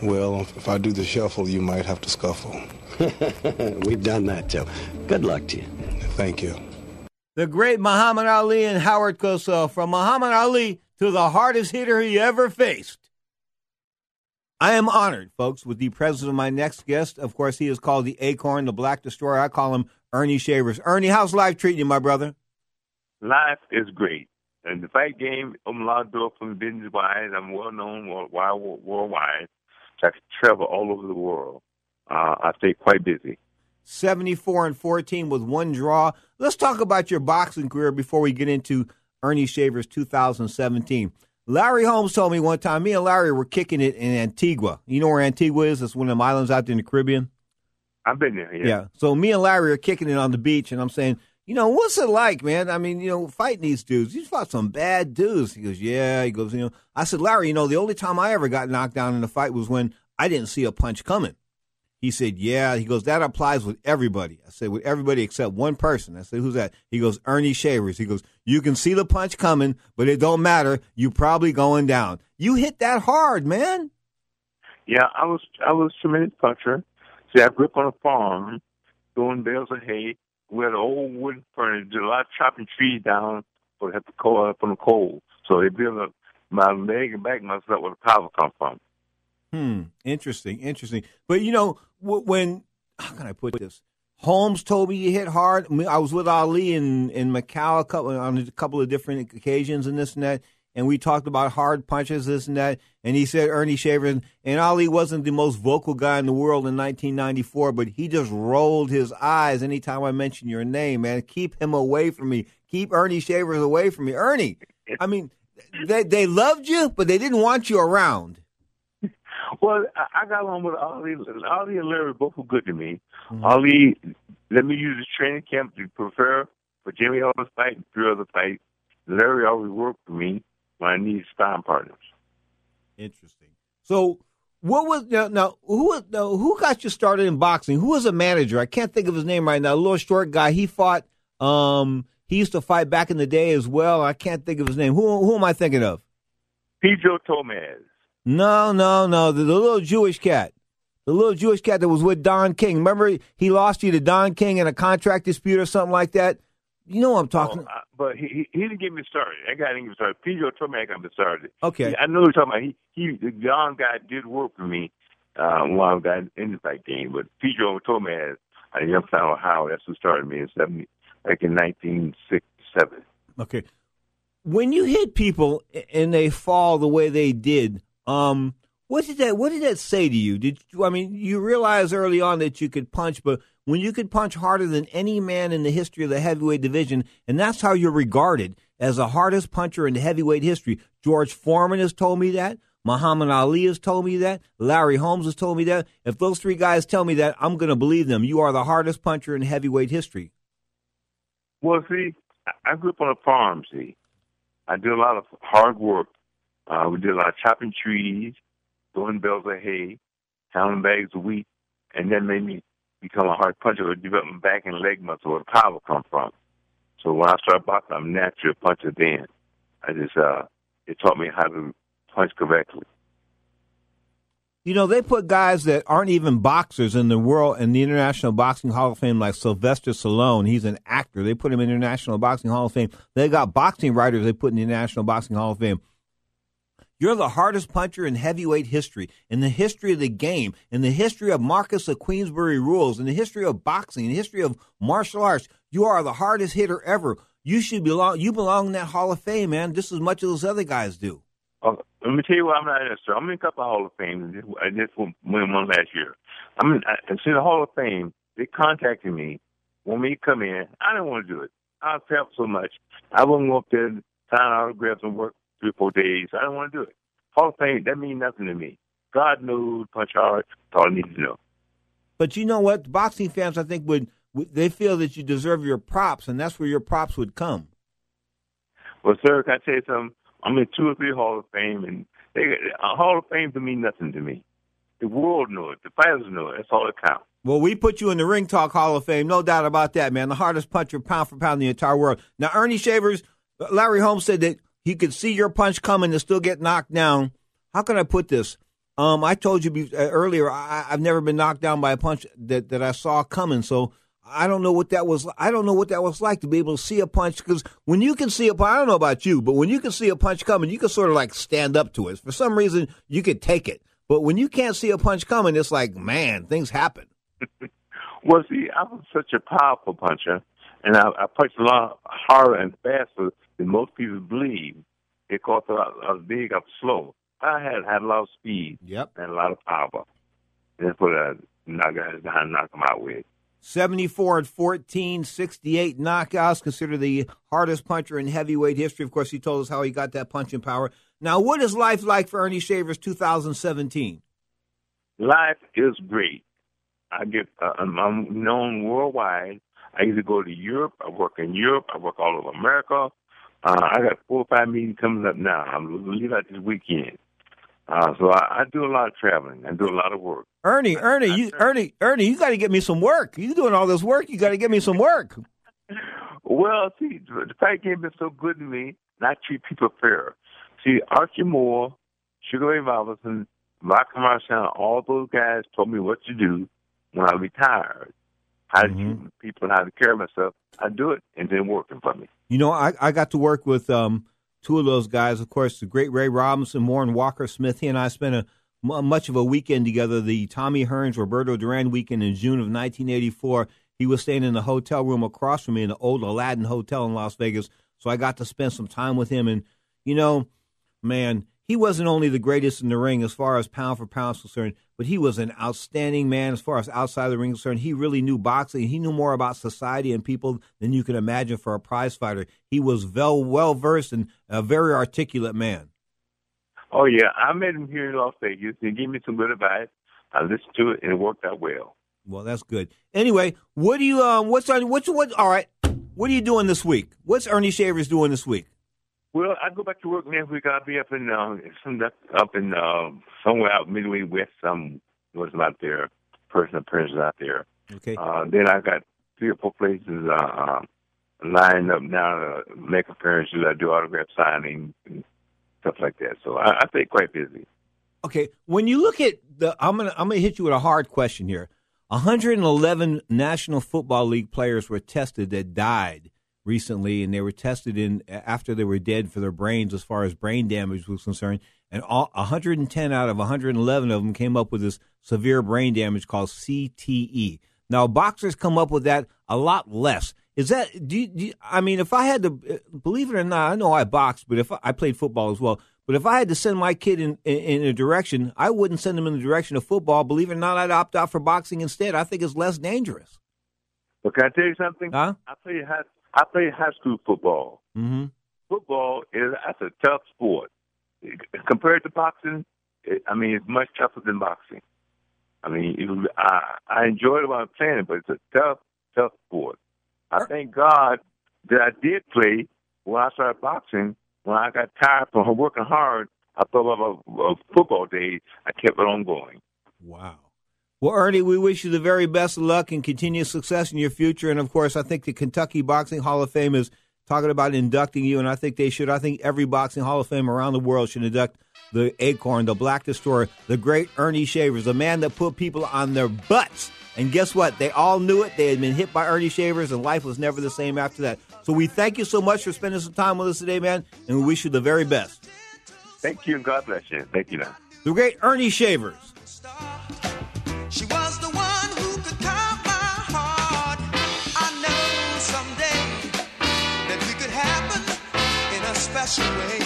Well, if I do the shuffle, you might have to scuffle. *laughs* We've done that too. Good luck to you. Thank you. The great Muhammad Ali and Howard Cosell. From Muhammad Ali to the hardest hitter he ever faced. I am honored, folks, with the presence of my next guest. Of course, he is called the Acorn, the Black Destroyer. I call him Ernie Shavers. Ernie, how's life treating you, my brother? Life is great. And the fight game, I'm a lot of door from business wise. I'm well known worldwide. worldwide. I travel all over the world. Uh, I stay quite busy. 74 and 14 with one draw. Let's talk about your boxing career before we get into Ernie Shavers 2017. Larry Holmes told me one time, me and Larry were kicking it in Antigua. You know where Antigua is? It's one of them islands out there in the Caribbean. I've been there. Yeah. So me and Larry are kicking it on the beach, and I'm saying, you know, what's it like, man? I mean, you know, fighting these dudes. You fought some bad dudes. He goes, yeah. He goes, you know, I said, Larry, you know, the only time I ever got knocked down in a fight was when I didn't see a punch coming. He said, Yeah. He goes, That applies with everybody. I said, With everybody except one person. I said, Who's that? He goes, Ernie Shavers. He goes, You can see the punch coming, but it don't matter. You probably going down. You hit that hard, man. Yeah, I was I was a tremendous puncher. See, I grew up on a farm, doing bales of hay. We had an old wooden furnace. Did a lot of chopping trees down, but had to coal up on the coal. So they built up my leg and back up where the power come from. Hmm. Interesting. Interesting. But you know, when how can I put this? Holmes told me you hit hard. I was with Ali in in Macau a couple, on a couple of different occasions and this and that, and we talked about hard punches, this and that. And he said Ernie Shavers and Ali wasn't the most vocal guy in the world in 1994, but he just rolled his eyes anytime I mentioned your name. Man, keep him away from me. Keep Ernie Shavers away from me. Ernie, I mean, they they loved you, but they didn't want you around. Well, I got along with Ali. Ali and Larry both were good to me. Mm-hmm. Ali let me use his training camp to prepare for Jimmy Ellis fight and three other fights. Larry always worked for me when I needed sparring partners. Interesting. So, what was now? Now, who now, who got you started in boxing? Who was a manager? I can't think of his name right now. A little short guy. He fought. Um, he used to fight back in the day as well. I can't think of his name. Who who am I thinking of? Pedro Tomaz. No, no, no. The, the, little Jewish cat. The little Jewish cat that was with Don King. Remember, he lost you to Don King in a contract dispute or something like that. You know what I'm talking. Uh, but he, he, he didn't get me started. That guy didn't get me started. Pedro Tomaz got me started. Okay, I know what you're talking about. He he the Don guy did work for me uh, while I got in the fight game. But Pedro Tomaz, out of Youngstown, Ohio, that's who started me in seventy, like in 1967. Okay, when you hit people and they fall the way they did, um, what did that What did that say to you? Did you, I mean you realize early on that you could punch, but when you could punch harder than any man in the history of the heavyweight division, and that's how you're regarded as the hardest puncher in the heavyweight history. George Foreman has told me that. Muhammad Ali has told me that. Larry Holmes has told me that. If those three guys tell me that, I'm going to believe them. You are the hardest puncher in heavyweight history. Well, see, I grew up on a farm. See, I did a lot of hard work uh, we did a lot of chopping trees, doing bales of hay, handling bags of wheat, and that made me become a hard puncher, or develop my back and leg muscle where the power come from. So when I started boxing, I'm naturally a puncher then. I just, uh, it taught me how to punch correctly. You know, they put guys that aren't even boxers in the world in the International Boxing Hall of Fame, like Sylvester Stallone. He's an actor. They put him in the International Boxing Hall of Fame. They got boxing writers they put in the International Boxing Hall of Fame. You're the hardest puncher in heavyweight history, in the history of the game, in the history of Marquess of Queensberry rules, in the history of boxing, in the history of martial arts. You are the hardest hitter ever. You should belong. You belong in that Hall of Fame, man, just as much as those other guys do. Uh, let me tell you what I'm not in, sir. I'm in a couple of Hall of Fame. I just won one last year. I'm in, I, see the Hall of Fame. They contacted me, want me to come in. I didn't want to do it. I felt so much. I wouldn't go up there, sign autographs, and work three or four days. I don't want to do it. Hall of Fame, that means nothing to me. God knows, punch hard. That's all I need to know. But you know what? Boxing fans, I think, would, they feel that you deserve your props, and that's where your props would come. Well, sir, can I tell you something? I'm in two or three Hall of Fame, and they, a Hall of Fame to mean nothing to me. The world know it. The fighters know it. That's all that counts. Well, we put you in the Ring Talk Hall of Fame, no doubt about that, man. The hardest puncher, pound for pound, in the entire world. Now, Ernie Shavers, Larry Holmes said that he could see your punch coming and still get knocked down. How can I put this? Um, I told you uh, earlier, I, have never been knocked down by a punch that, that I saw coming. So I don't know what that was. I don't know what that was like to be able to see a punch. Because when you can see a punch, I don't know about you, but when you can see a punch coming, you can sort of like stand up to it. For some reason, you could take it. But when you can't see a punch coming, it's like, man, things happen. *laughs* well, see, I was such a powerful puncher, and I, I punched a lot harder and faster most people believe. it I was big, was slow. I had had a lot of speed. Yep. And a lot of power. That's what I knock guys down, knock them out with. 74 and 14, 68 knockouts, considered the hardest puncher in heavyweight history. Of course, he told us how he got that punching power. Now, what is life like for Ernie Shavers 2017? Life is great. I get uh, I'm known worldwide. I either go to Europe, I work in Europe, I work all over America, uh, I got four or five meetings coming up now. I'm going to leave out this weekend. Uh, so I, I do a lot of traveling. I do a lot of work. Ernie, Ernie, you, Ernie, Ernie, you got to get me some work. You doing all this work? You got to get me some work. Well, see, the fight game is so good to me. And I treat people fair. See, Archie Moore, Sugar Ray Robinson, Malcolm Marshall, all those guys told me what to do when I retired. How to Mm-hmm. treat people, how to care of myself. I do it, and then working for me. You know, I, I got to work with um, two of those guys. Of course, the great Ray Robinson, Warren Walker Smith. He and I spent a, much of a weekend together. The Tommy Hearns, Roberto Duran weekend in June of 1984. He was staying in the hotel room across from me in the old Aladdin Hotel in Las Vegas. So I got to spend some time with him. And, you know, man, he wasn't only the greatest in the ring as far as pound for pound is concerned, but he was an outstanding man as far as outside the ring is concerned. He really knew boxing. He knew more about society and people than you can imagine for a prize fighter. He was well well versed and a very articulate man. Oh yeah, I met him here in Las Vegas. He gave me some good advice. I listened to it, and it worked out well. Well, that's good. Anyway, what do you um what's on what's what all right. What are you doing this week? What's Ernie Shavers doing this week? Well, I go back to work next week. I'll be up in uh, some up in uh, somewhere out midway west. Some was out there, person appearances out there. Okay. Uh, then I got three or four places uh, uh, lined up now to make appearances. I do autograph signing and stuff like that. So I, I stay quite busy. Okay, when you look at the, I'm gonna I'm gonna hit you with a hard question here. 111 National Football League players were tested that died recently, and they were tested in after they were dead for their brains, as far as brain damage was concerned. And all, 110 out of 111 of them came up with this severe brain damage called CTE. Now, boxers come up with that a lot less. Is that? Do you, do you, I mean, if I had to eh, believe it or not, I know I boxed, but if I, I played football as well. But if I had to send my kid in, in, in a direction, I wouldn't send him in the direction of football. Believe it or not, I'd opt out for boxing instead. I think it's less dangerous. But can I tell you something? Huh? I played high, I played high school football. Mm-hmm. Football is that's a tough sport compared to boxing. It, I mean, it's much tougher than boxing. I mean, it, was- I I enjoyed it while I was playing it, but it's a tough, tough sport. I thank God that I did play when I started boxing. When I got tired from working hard, I thought about uh, football days. I kept it on going. Wow. Well, Ernie, we wish you the very best of luck and continued success in your future. And of course, I think the Kentucky Boxing Hall of Fame is talking about inducting you, and I think they should. I think every boxing Hall of Fame around the world should induct the Acorn, the Black Destroyer, the great Ernie Shavers, the man that put people on their butts. And guess what? They all knew it. They had been hit by Ernie Shavers, and life was never the same after that. So we thank you so much for spending some time with us today, man, and we wish you the very best. Thank you, and God bless you. Thank you, man. The great Ernie Shavers. In a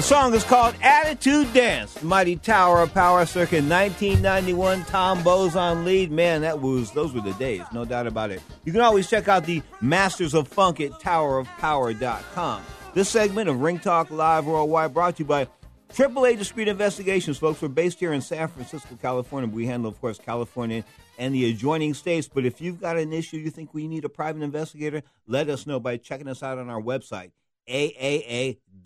The song is called Attitude Dance. Mighty Tower of Power circa 1991. Tom Bowes on lead. Man, that was those were the days, no doubt about it. You can always check out the Masters of Funk at towerofpower.com. This segment of Ring Talk Live Worldwide brought to you by AAA Discreet Investigations, folks. We're based here in San Francisco, California. We handle, of course, California and the adjoining states. But if you've got an issue you think we need a private investigator, let us know by checking us out on our website,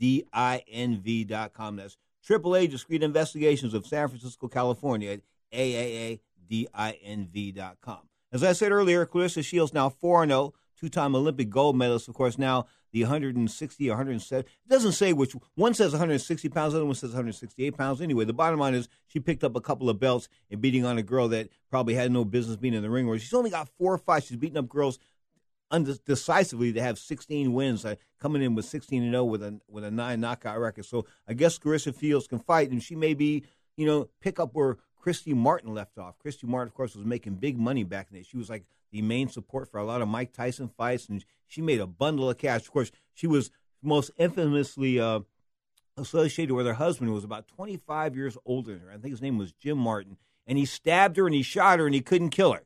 AAADINV.com. That's AAA Discreet Investigations of San Francisco, California at AAADINV.com. As I said earlier, Claressa Shields now 4 0, two time Olympic gold medalist, of course, now the 160, 107. It doesn't say which one says 160 pounds, the other one says 168 pounds. Anyway, the bottom line is she picked up a couple of belts and beating on a girl that probably had no business being in the ring. Where she's only got four or five. She's beating up girls decisively to have 16 wins, uh, coming in with 16 and 0 with a with a nine knockout record. So I guess Claressa Shields can fight, and she may be, you know, pick up where Christy Martin left off. Christy Martin, of course, was making big money back then. She was like the main support for a lot of Mike Tyson fights, and she made a bundle of cash. Of course, she was most infamously uh, associated with her husband, who was about 25 years older than her. I think his name was Jim Martin, and he stabbed her and he shot her and he couldn't kill her.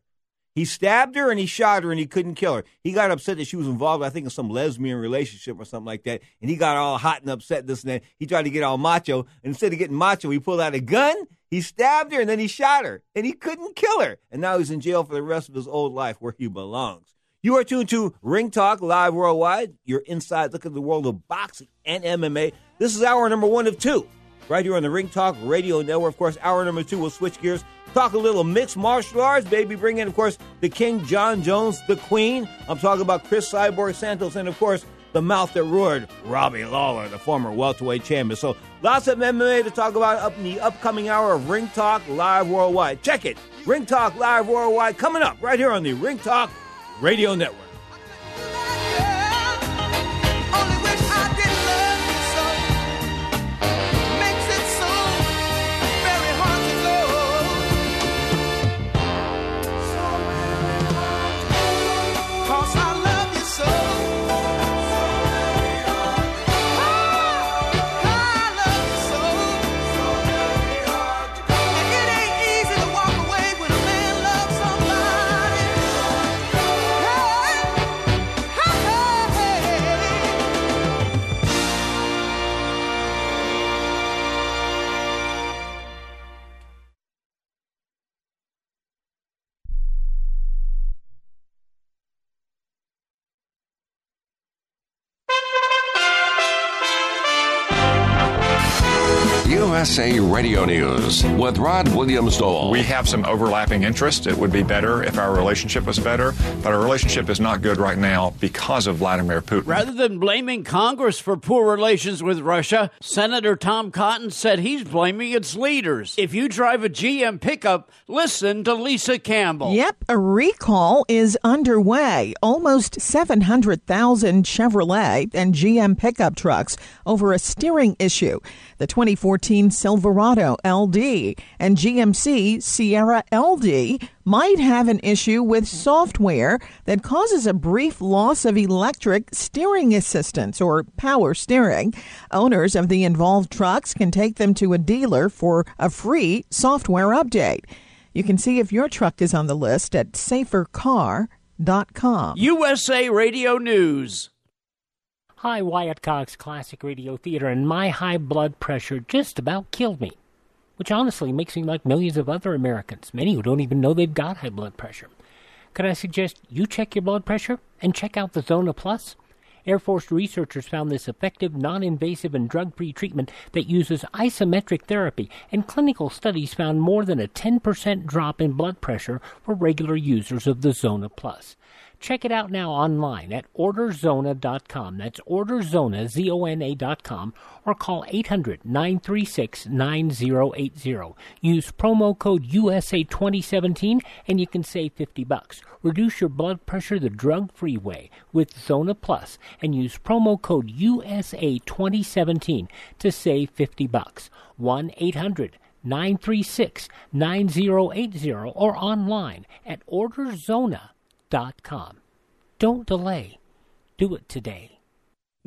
He stabbed her and he shot her and he couldn't kill her. He got upset that she was involved, I think, in some lesbian relationship or something like that. And he got all hot and upset, this and that. He tried to get all macho. Instead of getting macho, he pulled out a gun, he stabbed her, and then he shot her. And he couldn't kill her. And now he's in jail for the rest of his old life where he belongs. You are tuned to Ring Talk Live Worldwide, your inside look at the world of boxing and MMA. This is hour number one of two, right here on the Ring Talk Radio Network. Of course, hour number two, we'll switch gears Talk a little mixed martial arts, baby. Bring in, of course, the King John Jones, the Queen. I'm talking about Cris Cyborg Santos, and of course, the mouth that roared, Robbie Lawler, the former welterweight champion. So lots of MMA to talk about up in the upcoming hour of Ring Talk Live Worldwide. Check it, Ring Talk Live Worldwide, coming up right here on the Ring Talk Radio Network. USA Radio News with Rod Williams Dole. We have some overlapping interests. It would be better if our relationship was better, but our relationship is not good right now because of Vladimir Putin. Rather than blaming Congress for poor relations with Russia, Senator Tom Cotton said he's blaming its leaders. If you drive a GM pickup, listen to Lisa Campbell. Yep, a recall is underway. Almost 700,000 Chevrolet and GM pickup trucks over a steering issue. The 2014 Silverado LD and GMC Sierra LD might have an issue with software that causes a brief loss of electric steering assistance or power steering. Owners of the involved trucks can take them to a dealer for a free software update. You can see if your truck is on the list at safercar.com. USA Radio News. Hi, Wyatt Cox, Classic Radio Theater, and my high blood pressure just about killed me. Which honestly makes me like millions of other Americans, many who don't even know they've got high blood pressure. Could I suggest you check your blood pressure and check out the Zona Plus? Air Force researchers found this effective, non invasive, and drug free treatment that uses isometric therapy, and clinical studies found more than a 10% drop in blood pressure for regular users of the Zona Plus. Check it out now online at orderzona.com. That's orderzona, or call 800-936-9080. Use promo code USA2017 and you can save 50 bucks. Reduce your blood pressure the drug-free way with Zona Plus and use promo code USA2017 to save 50 bucks. 1-800-936-9080 or online at orderzona.com com. Don't delay. Do it today.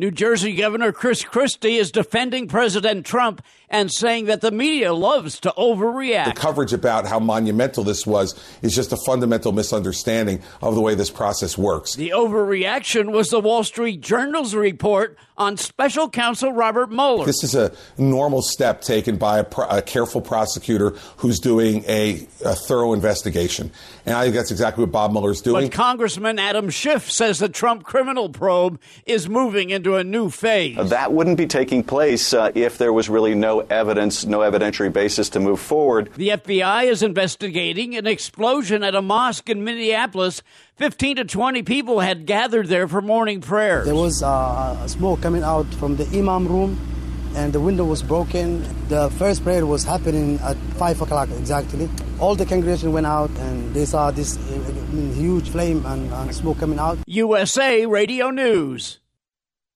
New Jersey Governor Chris Christie is defending President Trump and saying that the media loves to overreact. The coverage about how monumental this was is just a fundamental misunderstanding of the way this process works. The overreaction was the Wall Street Journal's report on special counsel Robert Mueller. This is a normal step taken by a, pro- a careful prosecutor who's doing a, a, thorough investigation. And I think that's exactly what Bob Mueller is doing. But Congressman Adam Schiff says the Trump criminal probe is moving into a new phase. That wouldn't be taking place uh, if there was really no evidence, no evidentiary basis to move forward. The FBI is investigating an explosion at a mosque in Minneapolis 15 to 20 people had gathered there for morning prayer. There was uh, smoke coming out from the imam room, and the window was broken. The first prayer was happening at 5 o'clock exactly. All the congregation went out, and they saw this uh, huge flame and, and smoke coming out. USA Radio News.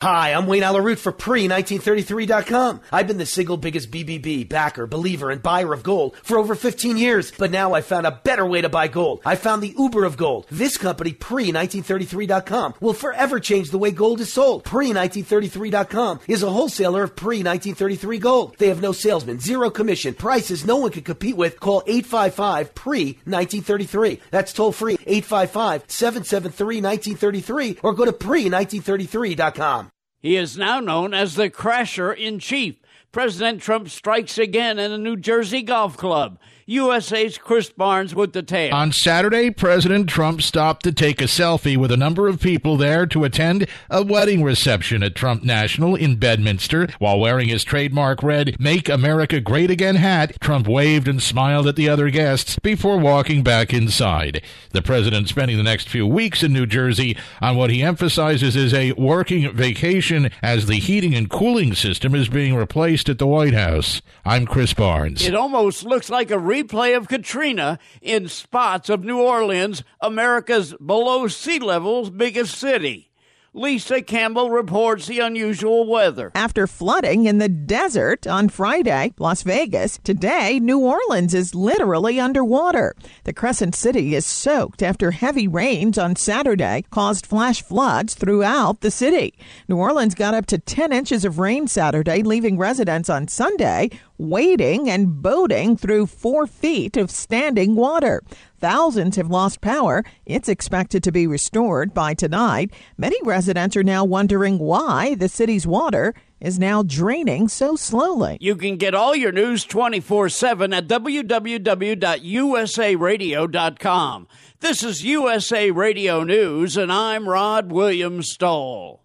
Hi, I'm Wayne Allyn Root for Pre1933.com. I've been the single biggest BBB, backer, believer, and buyer of gold for over 15 years, but now I found a better way to buy gold. I found the Uber of gold. This company, Pre1933.com, will forever change the way gold is sold. Pre1933.com is a wholesaler of Pre1933 gold. They have no salesman, zero commission, prices no one can compete with. Call 855 Pre1933. That's toll free 855 773 1933 or go to Pre1933.com. He is now known as the Crasher in Chief. President Trump strikes again in a New Jersey golf club. USA's Chris Barnes with the details. On Saturday, President Trump stopped to take a selfie with a number of people there to attend a wedding reception at Trump National in Bedminster. While wearing his trademark red Make America Great Again hat, Trump waved and smiled at the other guests before walking back inside. The president spending the next few weeks in New Jersey on what he emphasizes is a working vacation as the heating and cooling system is being replaced at the White House. I'm Chris Barnes. It almost looks like a replay of Katrina in spots of New Orleans, America's below sea level's biggest city. Lisa Campbell reports the unusual weather. After flooding in the desert on Friday, Las Vegas, today New Orleans is literally underwater. The Crescent City is soaked after heavy rains on Saturday caused flash floods throughout the city. New Orleans got up to 10 inches of rain Saturday, leaving residents on Sunday wading and boating through four feet of standing water. Thousands have lost power. It's expected to be restored by tonight. Many residents are now wondering why the city's water is now draining so slowly. You can get all your news 24 7 at www.usaradio.com. This is USA Radio News, and I'm Rod Williams Stoll.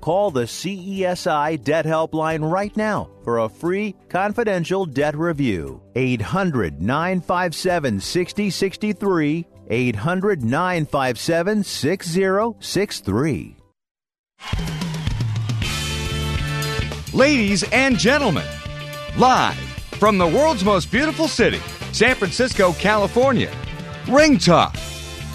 Call the CESI Debt Helpline right now for a free confidential debt review. 800 957 6063. 800 957 6063. Ladies and gentlemen, live from the world's most beautiful city, San Francisco, California, Ring Talk,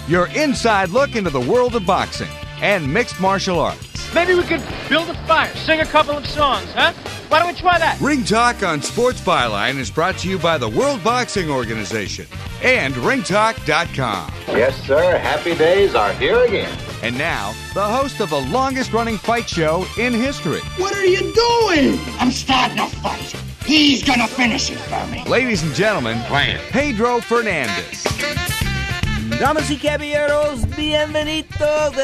your inside look into the world of boxing and mixed martial arts. Maybe we could build a fire, sing a couple of songs, huh? Why don't we try that? Ring Talk on Sports Byline is brought to you by the World Boxing Organization and ringtalk.com. Yes, sir. Happy days are here again. And now, the host of the longest running fight show in history. What are you doing? I'm starting a fight. He's gonna finish it for me. Ladies and gentlemen, Pedro Fernandez. Damas y caballeros, bienvenidos,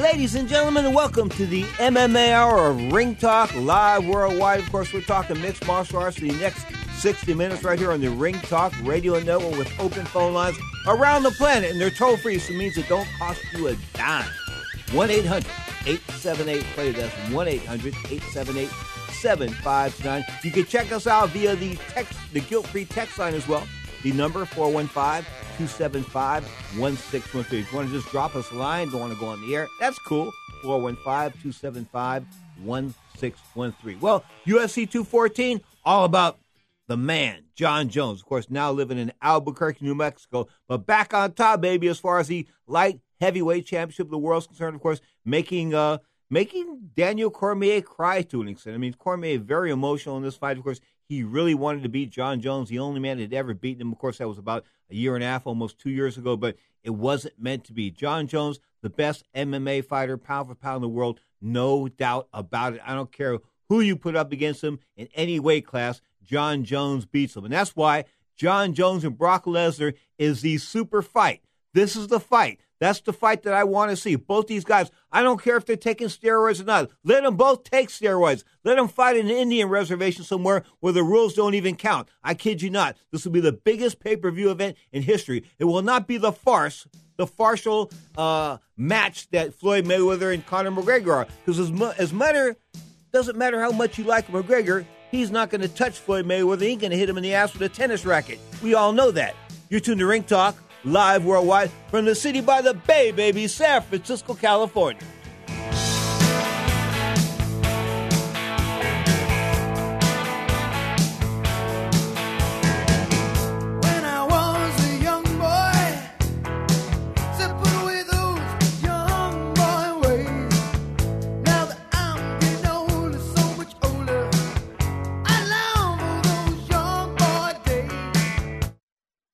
ladies and gentlemen, welcome to the MMA Hour of Ring Talk live worldwide. Of course, we're talking mixed martial arts for the next 60 minutes right here on the Ring Talk Radio Network with open phone lines around the planet, and they're toll free, so it means it don't cost you a dime. 1 800 878 play. That's 1 800 878 7529. You can check us out via the text, the guilt free text line as well. The number 415 275 1613. If you want to just drop us a line, don't want to go on the air, that's cool. 415 275 1613. Well, UFC 214, all about the man, Jon Jones. Of course, now living in Albuquerque, New Mexico, but back on top, baby, as far as the light heavyweight championship of the world is concerned, of course, making uh making Daniel Cormier cry to an extent. I mean, Cormier very emotional in this fight. Of course, he really wanted to beat Jon Jones, the only man that had ever beaten him. Of course, that was about a year and a half, almost two years ago, but it wasn't meant to be. Jon Jones, the best MMA fighter, pound for pound in the world, no doubt about it. I don't care who you put up against him in any weight class, Jon Jones beats him. And that's why Jon Jones and Brock Lesnar is the super fight. This is the fight. That's the fight that I want to see. Both these guys, I don't care if they're taking steroids or not. Let them both take steroids. Let them fight in an Indian reservation somewhere where the rules don't even count. I kid you not. This will be the biggest pay per view event in history. It will not be the farce, the farcial uh, match that Floyd Mayweather and Conor McGregor are. Because as, mu- as matter, doesn't matter how much you like McGregor, he's not going to touch Floyd Mayweather. He ain't going to hit him in the ass with a tennis racket. We all know that. You're tuned to Ring Talk live worldwide from the city by the bay, baby, San Francisco, California.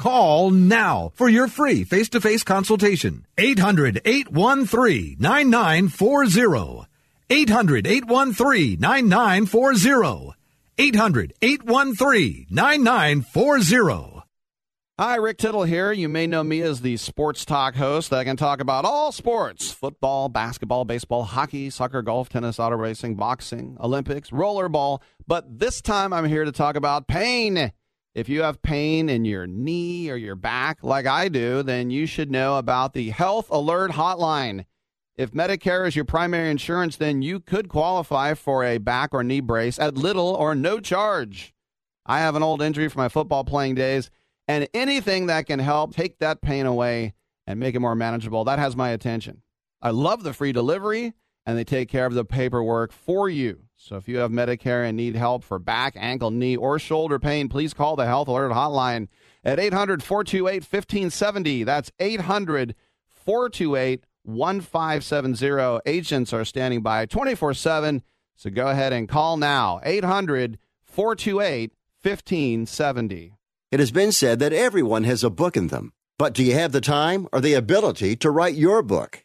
Call now for your free face-to-face consultation. 800-813-9940. 800-813-9940. 800-813-9940. Hi, Rick Tittle here. You may know me as the sports talk host that can talk about all sports football, basketball, baseball, hockey, soccer, golf, tennis, auto racing, boxing, Olympics, rollerball. But this time I'm here to talk about pain. If you have pain in your knee or your back, like I do, then you should know about the Health Alert Hotline. If Medicare is your primary insurance, then you could qualify for a back or knee brace at little or no charge. I have an old injury from my football playing days and anything that can help take that pain away and make it more manageable, that has my attention. I love the free delivery, and they take care of the paperwork for you. So if you have Medicare and need help for back, ankle, knee, or shoulder pain, please call the Health Alert Hotline at 800 428 1570. That's 800 428 1570. Agents are standing by 24 7. So go ahead and call now 800 428 1570. It has been said that everyone has a book in them. But do you have the time or the ability to write your book?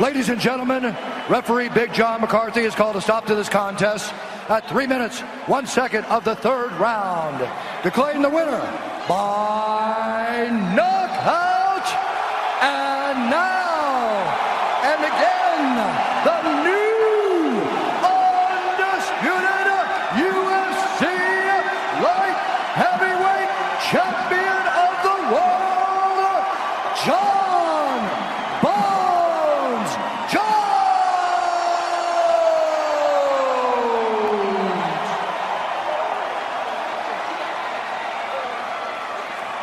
Ladies and gentlemen, referee Big John McCarthy has called a stop to this contest at 3 minutes, 1 second of the third round, declaring the winner by knockout. And now, and again, the new undisputed UFC light heavyweight champion of the world, Jon Bones Jones.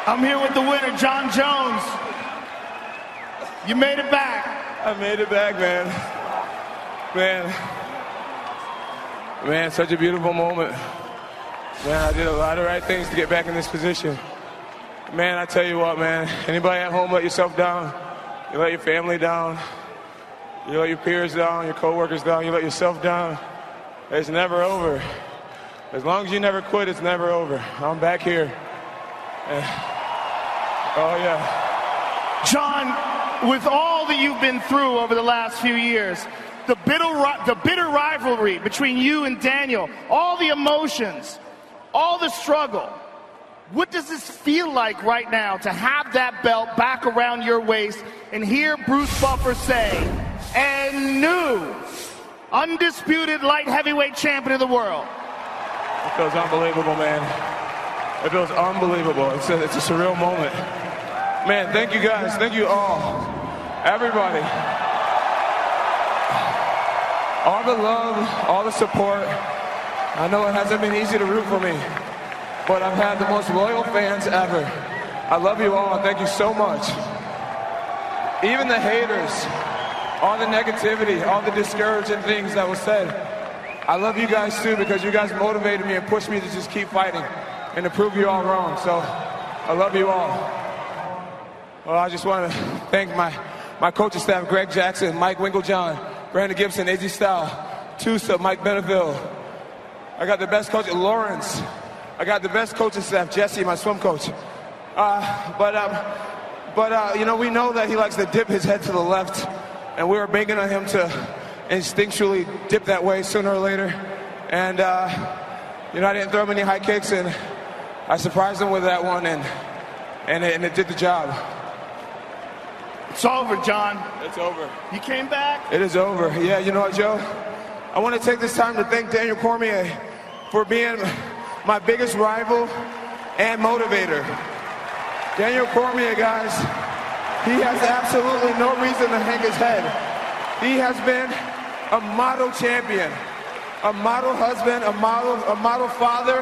I'm here with the winner, Jon Jones. You made it back. I made it back, man. Man. Man, such a beautiful moment. Man, I did a lot of right things to get back in this position. Man, I tell you what, man. Anybody at home let yourself down? You let your family down. You let your peers down, your coworkers down. You let yourself down. It's never over. As long as you never quit, it's never over. I'm back here. *sighs* Oh yeah. John, with all that you've been through over the last few years, the bitter, the bitter rivalry between you and Daniel, all the emotions, all the struggle, what does this feel like right now to have that belt back around your waist and hear Bruce Buffer say, and new, undisputed light heavyweight champion of the world? It feels unbelievable, man. It feels unbelievable. It's a, it's a surreal moment. Man, thank you guys. Thank you all. Everybody. All the love, all the support. I know it hasn't been easy to root for me, but I've had the most loyal fans ever. I love you all. Thank you so much. Even the haters, all the negativity, all the discouraging things that was said. I love you guys too because you guys motivated me and pushed me to just keep fighting and to prove you all wrong. So I love you all. Well, I just want to thank my, my coaching staff, Greg Jackson, Mike Winkeljohn, Brandon Gibson, AZ Style, Tusa, Mike Beneville. I got the best coach, Lawrence. I got the best coaching staff, Jesse, my swim coach. Uh, but um, but uh, you know, we know that he likes to dip his head to the left, and we were banking on him to instinctually dip that way sooner or later. And uh, you know, I didn't throw him any high kicks, and I surprised him with that one, and and it, and it did the job. It's over, John. It's over. You came back. It is over. Yeah, you know what, Joe? I want to take this time to thank Daniel Cormier for being my biggest rival and motivator. Daniel Cormier, guys, He has absolutely no reason to hang his head. He has been a model champion, a model husband, a model, a model father,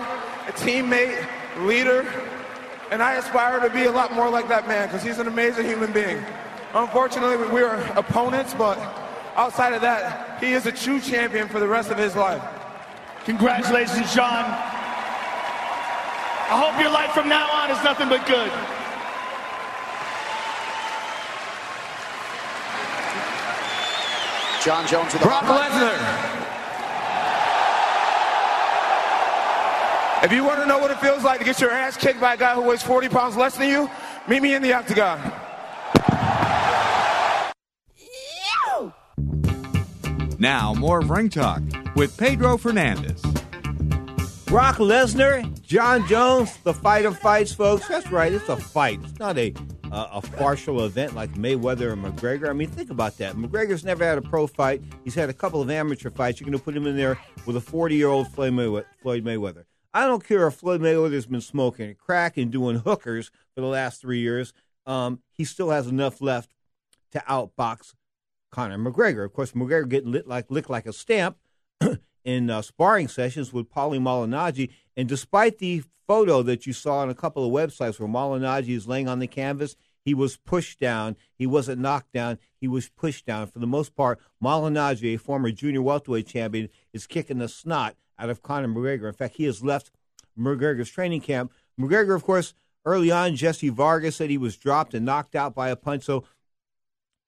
a teammate, leader, and I aspire to be a lot more like that man because he's an amazing human being. Unfortunately, we are opponents, but outside of that, he is a true champion for the rest of his life. Congratulations, John. I hope your life from now on is nothing but good. Jon Jones with Brock a Lesnar. If you want to know what it feels like to get your ass kicked by a guy who weighs 40 pounds less than you, meet me in the octagon. Now, more of Ring Talk with Pedro Fernandez. Brock Lesnar, Jon Jones, the fight of fights, folks. That's right, it's a fight. It's not a uh, a partial event like Mayweather and McGregor. I mean, think about that. McGregor's never had a pro fight. He's had a couple of amateur fights. You're going to put him in there with a 40 year old Floyd Mayweather. I don't care if Floyd Mayweather's been smoking crack and doing hookers for the last three years. Um, he still has enough left to outbox Conor McGregor. Of course, McGregor getting lit like licked like a stamp *clears throat* in uh, sparring sessions with Paulie Malignaggi. And despite the photo that you saw on a couple of websites where Malignaggi is laying on the canvas, he was pushed down. He wasn't knocked down. He was pushed down. For the most part, Malignaggi, a former junior welterweight champion, is kicking the snot out of Conor McGregor. In fact, he has left McGregor's training camp. McGregor, of course, early on, Jesse Vargas said he was dropped and knocked out by a punch. So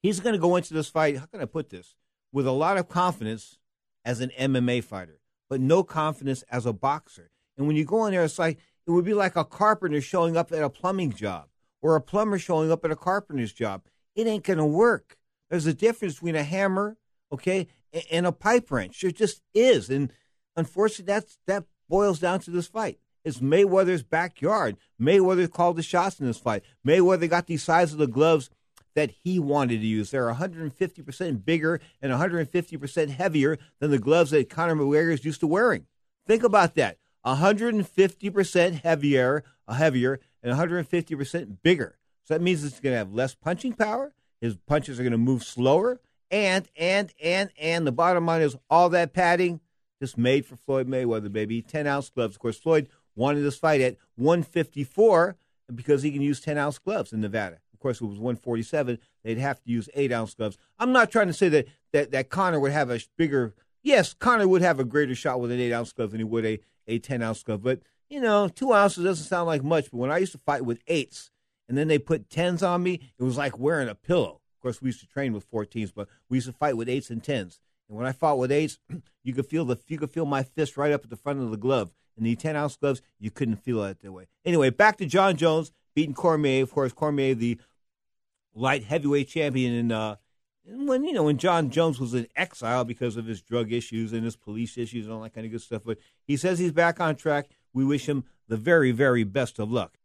he's going to go into this fight, how can I put this, with a lot of confidence as an MMA fighter, but no confidence as a boxer. And when you go in there, it's like it would be like a carpenter showing up at a plumbing job or a plumber showing up at a carpenter's job. It ain't going to work. There's a difference between a hammer, okay, and a pipe wrench. There just is. And unfortunately, that's, that boils down to this fight. It's Mayweather's backyard. Mayweather called the shots in this fight. Mayweather got the size of the gloves that he wanted to use. They're 150% bigger and 150% heavier than the gloves that Conor McGregor is used to wearing. Think about that. 150% heavier, uh, heavier, and 150% bigger. So that means it's going to have less punching power. His punches are going to move slower. And, and, and, and the bottom line is all that padding just made for Floyd Mayweather, baby. 10 ounce gloves. Of course, Floyd wanted this fight at 154 because he can use 10 ounce gloves in Nevada. Of course, it was 147. They'd have to use 8 ounce gloves. I'm not trying to say that, that, that Conor would have a bigger, yes, Conor would have a greater shot with an 8 ounce glove than he would a, a 10 ounce glove. But, you know, 2 ounces doesn't sound like much. But when I used to fight with 8s and then they put 10s on me, it was like wearing a pillow. Of course, we used to train with 14s, but we used to fight with 8s and 10s. And when I fought with 8s, *clears throat* you could feel the you could feel my fist right up at the front of the glove. And the 10 ounce gloves, you couldn't feel it that way. Anyway, back to Jon Jones beating Cormier. Of course, Cormier, the light heavyweight champion, and uh, when you know when John Jones was in exile because of his drug issues and his police issues and all that kind of good stuff. But he says he's back on track. We wish him the very, very best of luck.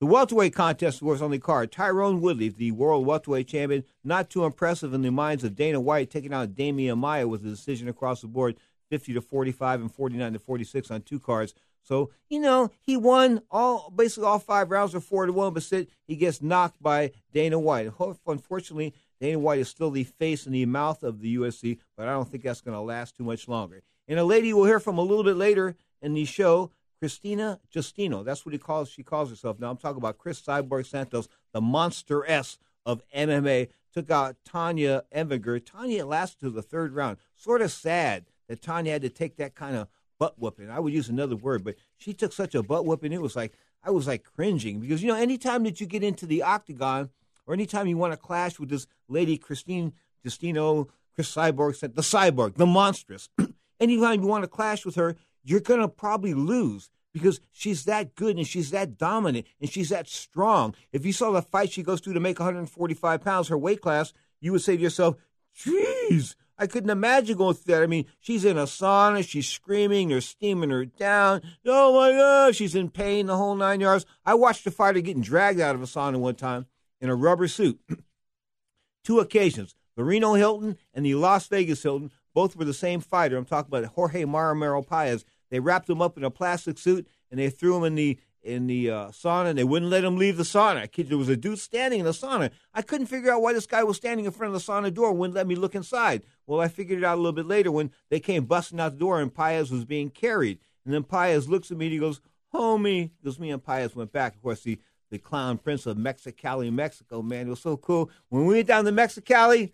The welterweight contest was on the card. Tyron Woodley, the world welterweight champion, not too impressive in the minds of Dana White, taking out Demian Maia with a decision across the board, 50 to 45 and 49 to 46 on two cards. So, you know, he won all basically all five rounds or four to one, but he gets knocked by Dana White. Unfortunately, Dana White is still the face and the mouth of the UFC, but I don't think that's going to last too much longer. And a lady we'll hear from a little bit later in the show, Christina Justino. That's what he calls she calls herself. Now I'm talking about Cris Cyborg Santos, the monster S of MMA. Took out Tonya Evinger. Tanya lasted to the third round. Sort of sad that Tanya had to take that kind of butt whooping. I would use another word, but she took such a butt whooping. It was like I was like cringing because you know anytime that you get into the octagon or anytime you want to clash with this lady Christine Justino, Chris Cyborg, said the Cyborg, the monstrous. *clears throat* anytime you want to clash with her, you're going to probably lose because she's that good and she's that dominant and she's that strong. If you saw the fight she goes through to make 145 pounds, her weight class, you would say to yourself, "Jeez, I couldn't imagine going through that." I mean, she's in a sauna, she's screaming, they're steaming her down. Oh my God, she's in pain the whole nine yards. I watched a fighter getting dragged out of a sauna one time in a rubber suit. *clears throat* Two occasions, the Reno Hilton and the Las Vegas Hilton, both were the same fighter. I'm talking about Jorge Maromero Paez. They wrapped him up in a plastic suit and they threw him in the in the uh, sauna, and they wouldn't let him leave the sauna. There was a dude standing in the sauna. I couldn't figure out why this guy was standing in front of the sauna door and wouldn't let me look inside. Well, I figured it out a little bit later when they came busting out the door and Paez was being carried. And then Paez looks at me and he goes, "Homie," because me and Paez went back. Of course, the the clown prince of Mexicali, Mexico. Man, it was so cool when we went down to Mexicali.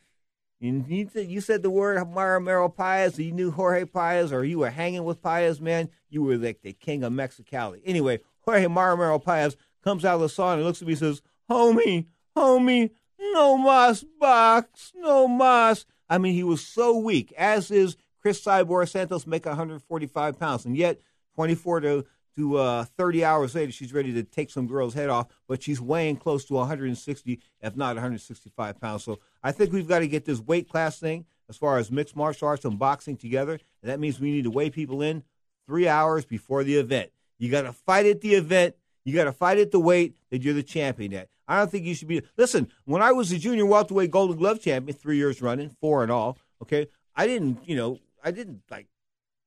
And you, said- you said the word Maromero Paez, you knew Jorge Paez, or you were hanging with Paez, man. You were like the king of Mexicali. Anyway, Jorge Maromero Paez comes out of the sauna and looks at me and says, Homie, homie, no mas box, no mas. I mean, he was so weak, as is Cris Cyborg Santos, make 145 pounds. And yet, 24 to to uh, 30 hours later, she's ready to take some girl's head off, but she's weighing close to 160, if not 165 pounds. So I think we've got to get this weight class thing as far as mixed martial arts and boxing together. And that means we need to weigh people in three hours before the event. You got to fight at the event. You got to fight at the weight that you're the champion at. I don't think you should be. Listen, when I was the junior welterweight Golden Glove champion, three years running, four and all. Okay, I didn't, you know, I didn't like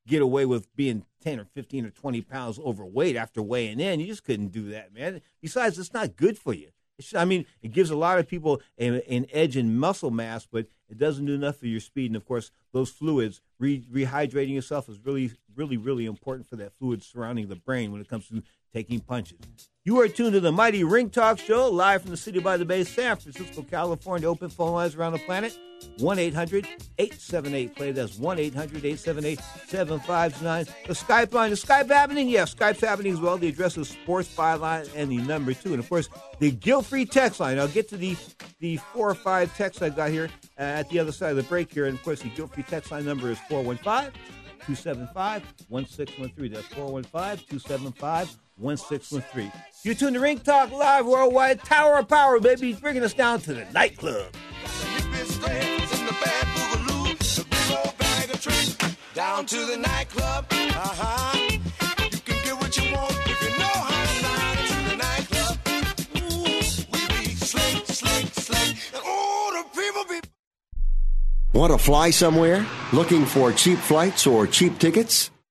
get away with being 10 or 15 or 20 pounds overweight after weighing in. You just couldn't do that, man. Besides, it's not good for you. It should, I mean, it gives a lot of people a, an edge in muscle mass, but it doesn't do enough for your speed. And of course, those fluids, re, rehydrating yourself is really, really, really important for that fluid surrounding the brain when it comes to taking punches. You are tuned to the Mighty Ring Talk Show, live from the city by the bay, San Francisco, California. Open phone lines around the planet. 1 800 878 play. That's 1 800 878 7529. The Skype line. Is Skype happening? Yeah, Skype's happening as well. The address is Sports Byline and the number two. And of course, the guilt free text line. I'll get to the, the four or five texts I got here uh, at the other side of the break here. And of course, the guilt free text line number is 415 275 1613. That's 415 275 1613. You tune to Ring Talk Live Worldwide. Tower of Power, baby. Bringing us down to the nightclub. Down to the nightclub. Uh-huh. You can get what you want if you know how to slide into the nightclub. Ooh, we be slick, slick, slick. And all the people be Want to fly somewhere? Looking for cheap flights or cheap tickets?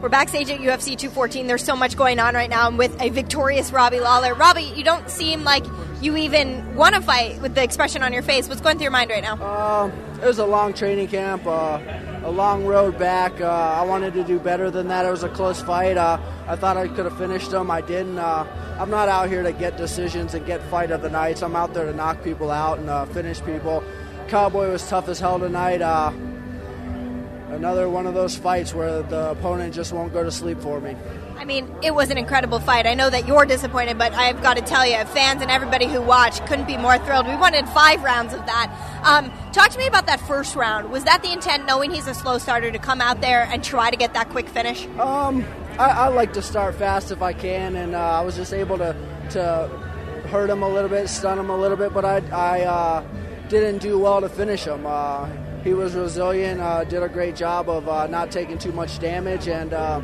We're backstage at UFC 214. There's so much going on right now. I'm with a victorious Robbie Lawler. Robbie, you don't seem like you even want to fight with the expression on your face. What's going through your mind right now? Uh, it was a long training camp, uh, a long road back. Uh, I wanted to do better than that. It was a close fight. Uh, I thought I could have finished them. I didn't. Uh, I'm not out here to get decisions and get fight of the nights. I'm out there to knock people out and uh, finish people. Cowboy was tough as hell tonight another one of those fights where the opponent just won't go to sleep for me. I mean, it was an incredible fight. I know that you're disappointed, but I've got to tell you, fans and everybody who watched couldn't be more thrilled. We wanted five rounds of that. Um, talk to me about that first round. Was that the intent, knowing he's a slow starter, to come out there and try to get that quick finish? Um, I, I like to start fast if I can, and uh, I was just able to to hurt him a little bit, stun him a little bit, but I, I uh, didn't do well to finish him. Uh, he was resilient, uh, did a great job of uh, not taking too much damage, and uh,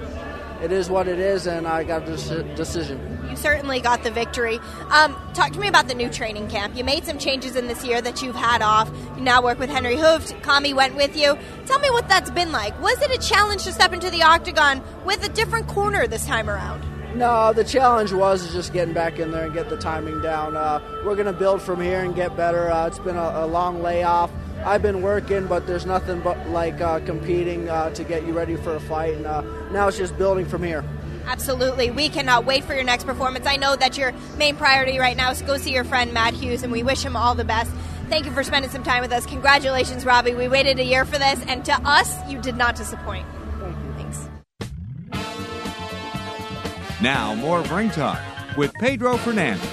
it is what it is, and I got a decision. You certainly got the victory. Um, talk to me about the new training camp. You made some changes in this year that you've had off. You now work with Henry Hooft. Kami went with you. Tell me what that's been like. Was it a challenge to step into the octagon with a different corner this time around? No, the challenge was just getting back in there and get the timing down. Uh, we're going to build from here and get better. Uh, it's been a, a long layoff. I've been working, but there's nothing but like uh, competing uh, to get you ready for a fight, and uh, now it's just building from here. Absolutely. We cannot wait for your next performance. I know that your main priority right now is to go see your friend Matt Hughes, and we wish him all the best. Thank you for spending some time with us. Congratulations, Robbie. We waited a year for this, and to us, you did not disappoint. Thank you. Thanks. Now, more of Ring Talk with Pedro Fernandez.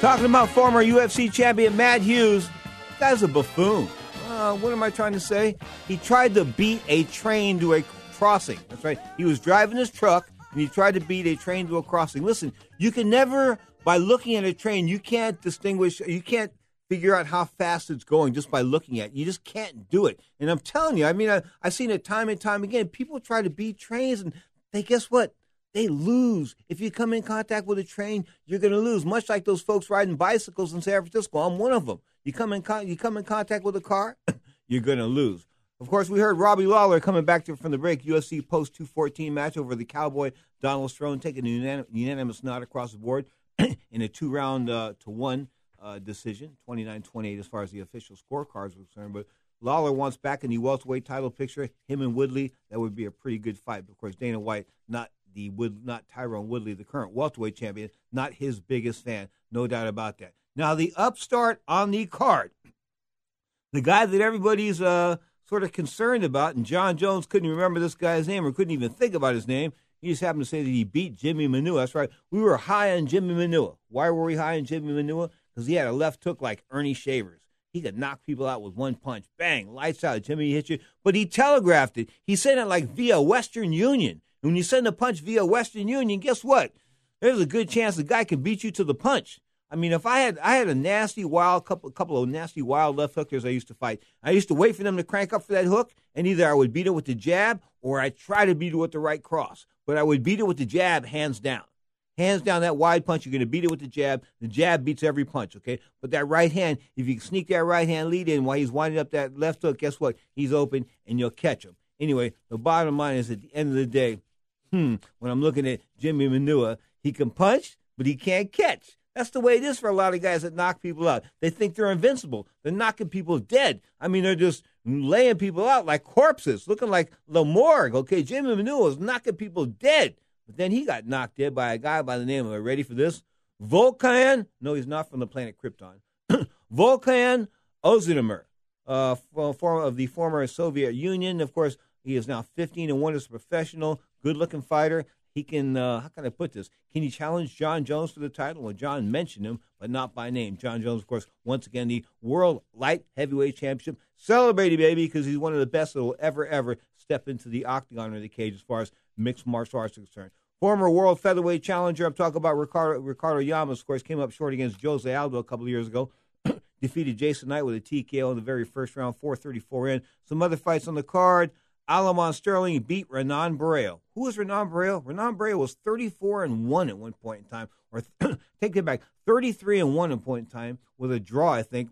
Talking about former UFC champion Matt Hughes guy's a buffoon. Uh, what am I trying to say? He tried to beat a train to a crossing. That's right. He was driving his truck and he tried to beat a train to a crossing. Listen, you can never, by looking at a train, you can't distinguish, you can't figure out how fast it's going just by looking at it. You just can't do it. And I'm telling you, I mean, I, I've seen it time and time again. People try to beat trains and they, guess what? They lose. If you come in contact with a train, you're going to lose. Much like those folks riding bicycles in San Francisco. I'm one of them. You come in con- you come in contact with a car, *coughs* you're to lose. Of course, we heard Robbie Lawler coming back to, from the break. UFC post 214 match over the Cowboy Donald Cerrone taking a unanim- unanimous nod across the board *coughs* in a two round uh, to one uh, decision, 29 28 as far as the official scorecards were concerned. But Lawler wants back in the welterweight title picture. Him and Woodley, that would be a pretty good fight. But of course, Dana White, not the Wood, not Tyron Woodley, the current welterweight champion, not his biggest fan, no doubt about that. Now, the upstart on the card, the guy that everybody's uh, sort of concerned about, and Jon Jones couldn't remember this guy's name or couldn't even think about his name. He just happened to say that he beat Jimmy Manuwa. That's right. We were high on Jimmy Manuwa. Why were we high on Jimmy Manuwa? Because he had a left hook like Earnie Shavers. He could knock people out with one punch. Bang, lights out. Jimmy hit you. But he telegraphed it. He sent it like via Western Union. When you send a punch via Western Union, guess what? There's a good chance the guy can beat you to the punch. I mean, if I had I had a nasty wild couple couple of nasty wild left hookers I used to fight. I used to wait for them to crank up for that hook, and either I would beat it with the jab or I'd try to beat it with the right cross. But I would beat it with the jab, hands down. Hands down, that wide punch, you're going to beat it with the jab. The jab beats every punch, okay? But that right hand, if you sneak that right hand lead in while he's winding up that left hook, guess what? He's open and you'll catch him. Anyway, the bottom line is at the end of the day, hmm, when I'm looking at Jimmy Manuwa, he can punch, but he can't catch. That's the way it is for a lot of guys that knock people out. They think they're invincible. They're knocking people dead. I mean, they're just laying people out like corpses, looking like the morgue. Okay, Jimmy Manuwa was knocking people dead. But then he got knocked dead by a guy by the name of, ready for this? Volkan? No, he's not from the planet Krypton. *clears throat* Volkan Ozdemir, uh, former of the former Soviet Union. Of course, he is now 15 and 1 as a professional, good looking fighter he can, uh, how can I put this? Can he challenge Jon Jones for the title? Well, John mentioned him, but not by name. Jon Jones, of course, once again, the World Light Heavyweight Championship. Celebrating, baby, because he's one of the best that will ever, ever step into the octagon or the cage as far as mixed martial arts is concerned. Former world featherweight challenger, I'm talking about Ricardo, Ricardo Lamas, of course, came up short against Jose Aldo a couple years ago. *clears throat* Defeated Jason Knight with a TKO in the very first round, 434 in. Some other fights on the card. Aljamain Sterling beat Renan Barão. Who was Renan Barão? Renan Barão was 34 and 1 at one point in time. Or *clears throat* take it back, 33 and 1 at point in time with a draw, I think,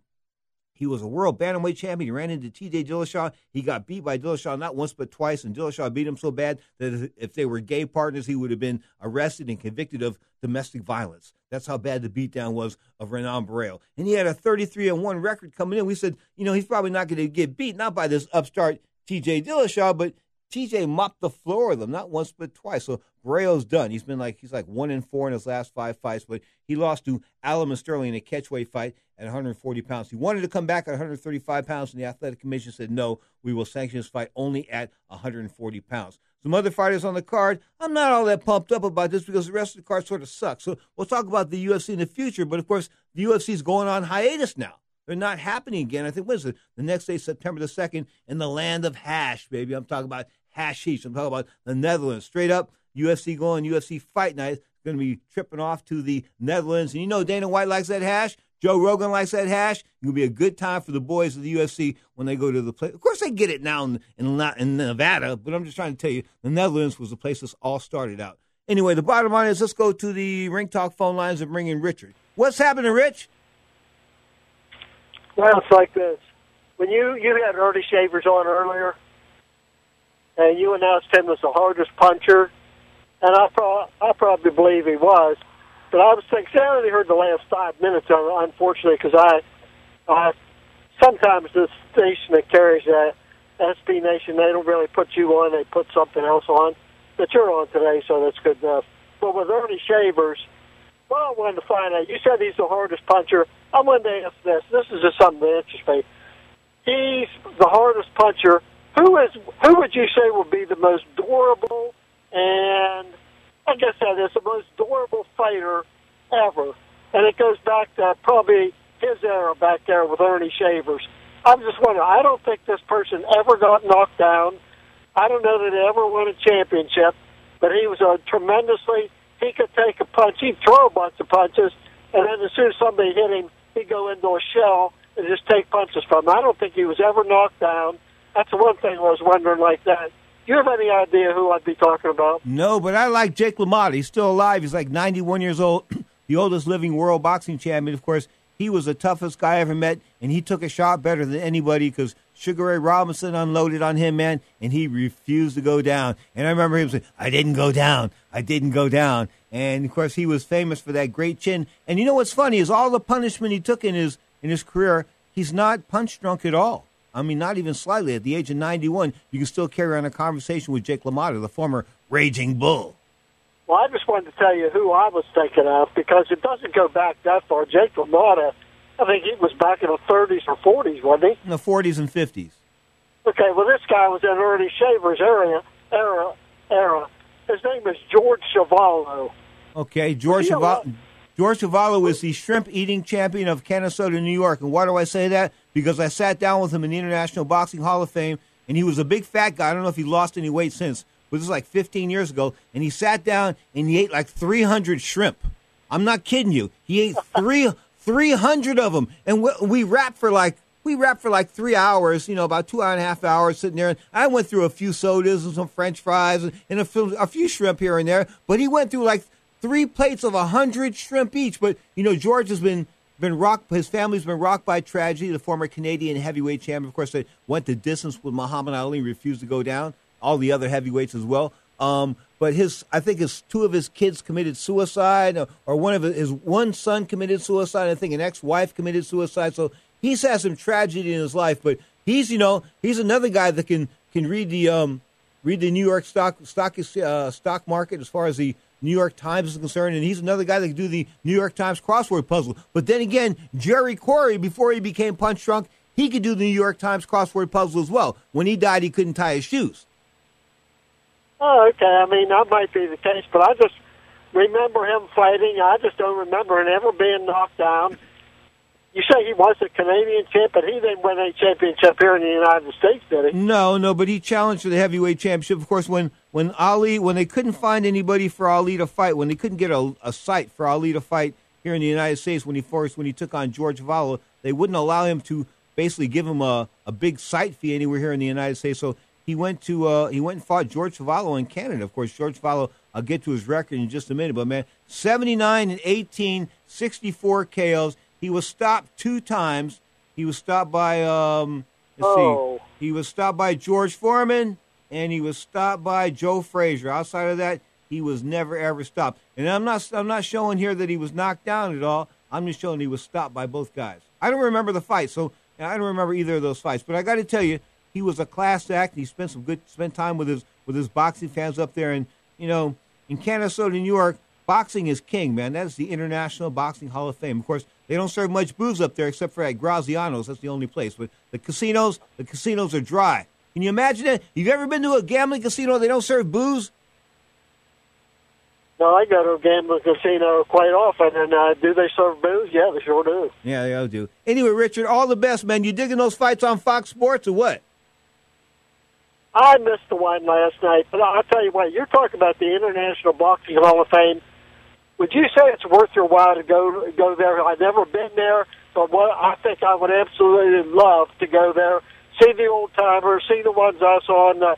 he was a world bantamweight champion. He ran into T.J. Dillashaw. He got beat by Dillashaw not once but twice, and Dillashaw beat him so bad that if they were gay partners, he would have been arrested and convicted of domestic violence. That's how bad the beatdown was of Renan Barão. And he had a 33 and 1 record coming in. We said, you know, he's probably not going to get beat, not by this upstart T.J. Dillashaw, but TJ mopped the floor with him, not once but twice. So Barão's done. He's been like he's like one in four in his last five fights, but he lost to Aljamain Sterling in a catchweight fight at 140 pounds. He wanted to come back at 135 pounds, and the athletic commission said no, we will sanction this fight only at 140 pounds. Some other fighters on the card. I'm not all that pumped up about this because the rest of the card sort of sucks. So we'll talk about the UFC in the future. But of course, the UFC is going on hiatus now. They're not happening again. I think what is it? The next day, September the second, in the land of hash, baby. I'm talking about hashish. I'm talking about the Netherlands. Straight up, UFC going, UFC fight night. Going to be tripping off to the Netherlands. And you know Dana White likes that hash. Joe Rogan likes that hash. To be a good time for the boys of the UFC when they go to the place. Of course, they get it now in, in, in Nevada, but I'm just trying to tell you, the Netherlands was the place this all started out. Anyway, the bottom line is let's go to the Ring Talk phone lines and bring in Richard. What's happening, Rich? Well, it's like this. When you, you had Earnie Shavers on earlier, and you announced him as the hardest puncher, and I, pro- I probably believe he was. But I was thinking, I only heard the last five minutes unfortunately, because I, I sometimes the station that carries that SB Nation, they don't really put you on; they put something else on. But you're on today, so that's good enough. But with Earnie Shavers, well, I wanted to find out. You said he's the hardest puncher. I wanted to ask this. This is just something that interests me. He's the hardest puncher who is who would you say would be the most durable and I guess that is the most durable fighter ever? And it goes back to probably his era back there with Earnie Shavers. I'm just wondering. I don't think this person ever got knocked down. I don't know that he ever won a championship, but he was a tremendously. He could take a punch. He'd throw a bunch of punches, and then as soon as somebody hit him, he'd go into a shell and just take punches from him. I don't think he was ever knocked down. That's the one thing I was wondering like that. Do you have any idea who I'd be talking about? No, but I like Jake LaMotta. He's still alive. He's like 91 years old, *clears throat* the oldest living world boxing champion. Of course, he was the toughest guy I ever met, and he took a shot better than anybody because Sugar Ray Robinson unloaded on him, man, and he refused to go down. And I remember him saying, I didn't go down. I didn't go down. And of course, he was famous for that great chin. And you know what's funny is all the punishment he took in his in his career, he's not punch drunk at all. I mean, not even slightly. At the age of 91, you can still carry on a conversation with Jake LaMotta, the former Raging Bull. Well, I just wanted to tell you who I was thinking of because it doesn't go back that far. Jake LaMotta, I think he was back in the 30s or 40s, wasn't he? In the 40s and 50s. Okay, well, this guy was in Earnie Shavers' area, era, era. His name is George Chuvalo. Okay, George Chuvalo. George Chuvalo is the shrimp eating champion of Canastota, New York. And why do I say that? Because I sat down with him in the International Boxing Hall of Fame, and he was a big fat guy. I don't know if he lost any weight since, but this was like 15 years ago. And he sat down and he ate like 300 shrimp. I'm not kidding you. He ate *laughs* three 300 of them, and we, we rapped for like we rapped for like three hours, you know, about two and a half hours sitting there. And I went through a few sodas and some French fries and, and a, few, a few shrimp here and there, but he went through like three plates of a hundred shrimp each. But you know, George has been been rocked. His family's been rocked by tragedy. The former Canadian heavyweight champion, of course, they went the distance with Muhammad Ali, refused to go down. All the other heavyweights as well. Um, but his, I think his two of his kids committed suicide, or, one of his, one son committed suicide. I think an ex-wife committed suicide. So he's had some tragedy in his life. But he's, you know, he's another guy that can can read the um, read the New York stock stock uh, stock market as far as the New York Times is concerned, and he's another guy that can do the New York Times crossword puzzle. But then again, Jerry Quarry, before he became punch drunk, he could do the New York Times crossword puzzle as well. When he died, he couldn't tie his shoes. Oh, okay. I mean, that might be the case, but I just remember him fighting. I just don't remember him ever being knocked down. You say he was a Canadian champ, but he didn't win a championship here in the United States, did he? No, no, but he challenged for the heavyweight championship. Of course, when when Ali, when they couldn't find anybody for Ali to fight, when they couldn't get a, a site for Ali to fight here in the United States, when he forced, when he took on George Chuvalo, they wouldn't allow him to basically give him a, a big site fee anywhere here in the United States. So he went to uh, he went and fought George Chuvalo in Canada. Of course, George Chuvalo. I'll get to his record in just a minute, but man, 79 and 18, 64 KOs. He was stopped two times. He was stopped by um, let's Oh. see, he was stopped by George Foreman, and he was stopped by Joe Frazier. Outside of that, he was never ever stopped. And I'm not I'm not showing here that he was knocked down at all. I'm just showing he was stopped by both guys. I don't remember the fight, so I don't remember either of those fights. But I got to tell you, he was a class act. He spent some good spent time with his with his boxing fans up there, and you know, in Canastota, New York, boxing is king, man. That is the International Boxing Hall of Fame. Of course, they don't serve much booze up there except for at Graziano's. That's the only place. But the casinos, the casinos are dry. Can you imagine that? You've ever been to a gambling casino? They don't serve booze. No, I go to a gambling casino quite often, and uh, do they serve booze? Yeah, they sure do. Yeah, they do. Anyway, Richard, all the best, man. You digging those fights on Fox Sports or what? I missed the one last night, but I'll tell you what, you're talking about the International Boxing Hall of Fame. Would you say it's worth your while to go go there? I've never been there, but what I think I would absolutely love to go there, see the old timers, see the ones I saw in the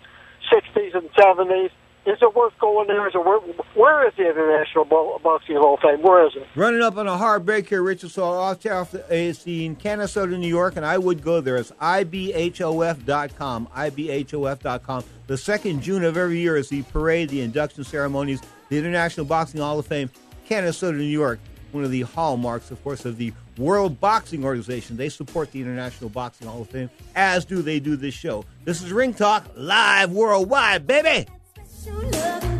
'60s and '70s. Is it worth going there? Is it worth, where is the International Boxing Hall of Fame? Where is it? Running up on a hard break here, Richard. So I'll tell you, it's in Canastota, New York, and I would go there. It's ibhof.com. ibhof.com. The second June of every year is the parade, the induction ceremonies, the International Boxing Hall of Fame, Canastota, New York. One of the hallmarks, of course, of the World Boxing Organization. They support the International Boxing Hall of Fame, as do they do this show. This is Ring Talk, live worldwide, baby. True love.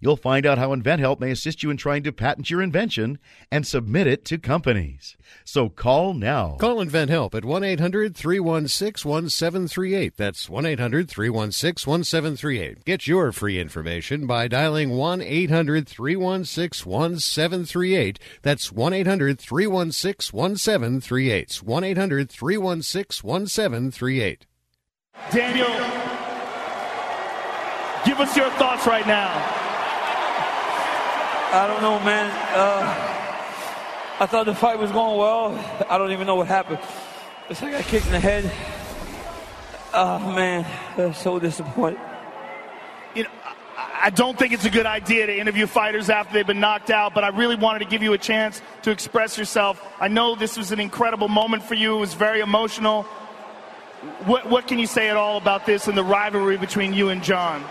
You'll find out how InventHelp may assist you in trying to patent your invention and submit it to companies. So call now. Call InventHelp at 1 800 316 1738. That's 1 800 316 1738. Get your free information by dialing 1 800 316 1738. That's 1 800 316 1738. 1 800 316 1738. Daniel, give us your thoughts right now. I don't know, man. Uh, I thought the fight was going well. I don't even know what happened. It's like I got kicked in the head. Oh, man. I'm so disappointed. You know, I don't think it's a good idea to interview fighters after they've been knocked out, but I really wanted to give you a chance to express yourself. I know this was an incredible moment for you. It was very emotional. What, what can you say at all about this and the rivalry between you and Jon?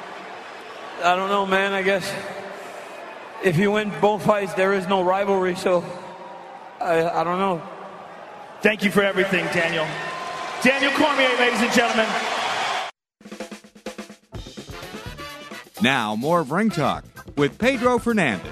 I don't know, man. I guess if you win both fights, there is no rivalry, so I, I don't know. Thank you for everything, Daniel. Daniel Cormier, ladies and gentlemen. Now, more of Ring Talk with Pedro Fernandez.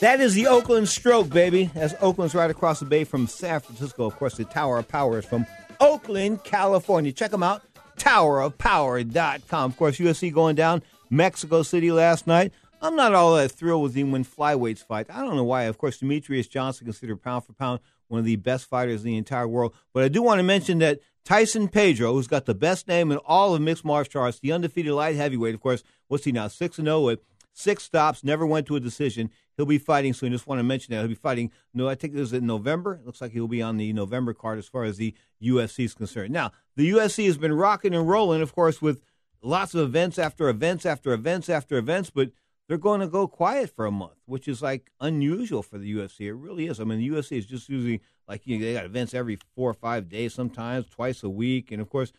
That is the Oakland stroke, baby. As Oakland's right across the bay from San Francisco. Of course, the Tower of Power is from Oakland, California. Check them out, towerofpower.com. Of course, UFC going down Mexico City last night. I'm not all that thrilled with him when flyweights fight. I don't know why. Of course, Demetrious Johnson considered pound for pound one of the best fighters in the entire world. But I do want to mention that Tyson Pedro, who's got the best name in all of mixed martial arts, the undefeated light heavyweight, of course, what's he now? 6 and 0 with six stops, never went to a decision. He'll be fighting soon. Just want to mention that. He'll be fighting, no, I think it was in November. It looks like he'll be on the November card as far as the UFC is concerned. Now, the UFC has been rocking and rolling, of course, with lots of events after events after events after events, but they're going to go quiet for a month, which is like unusual for the UFC. It really is. I mean, the UFC is just usually like you know, they got events every four or five days, sometimes twice a week, and of course,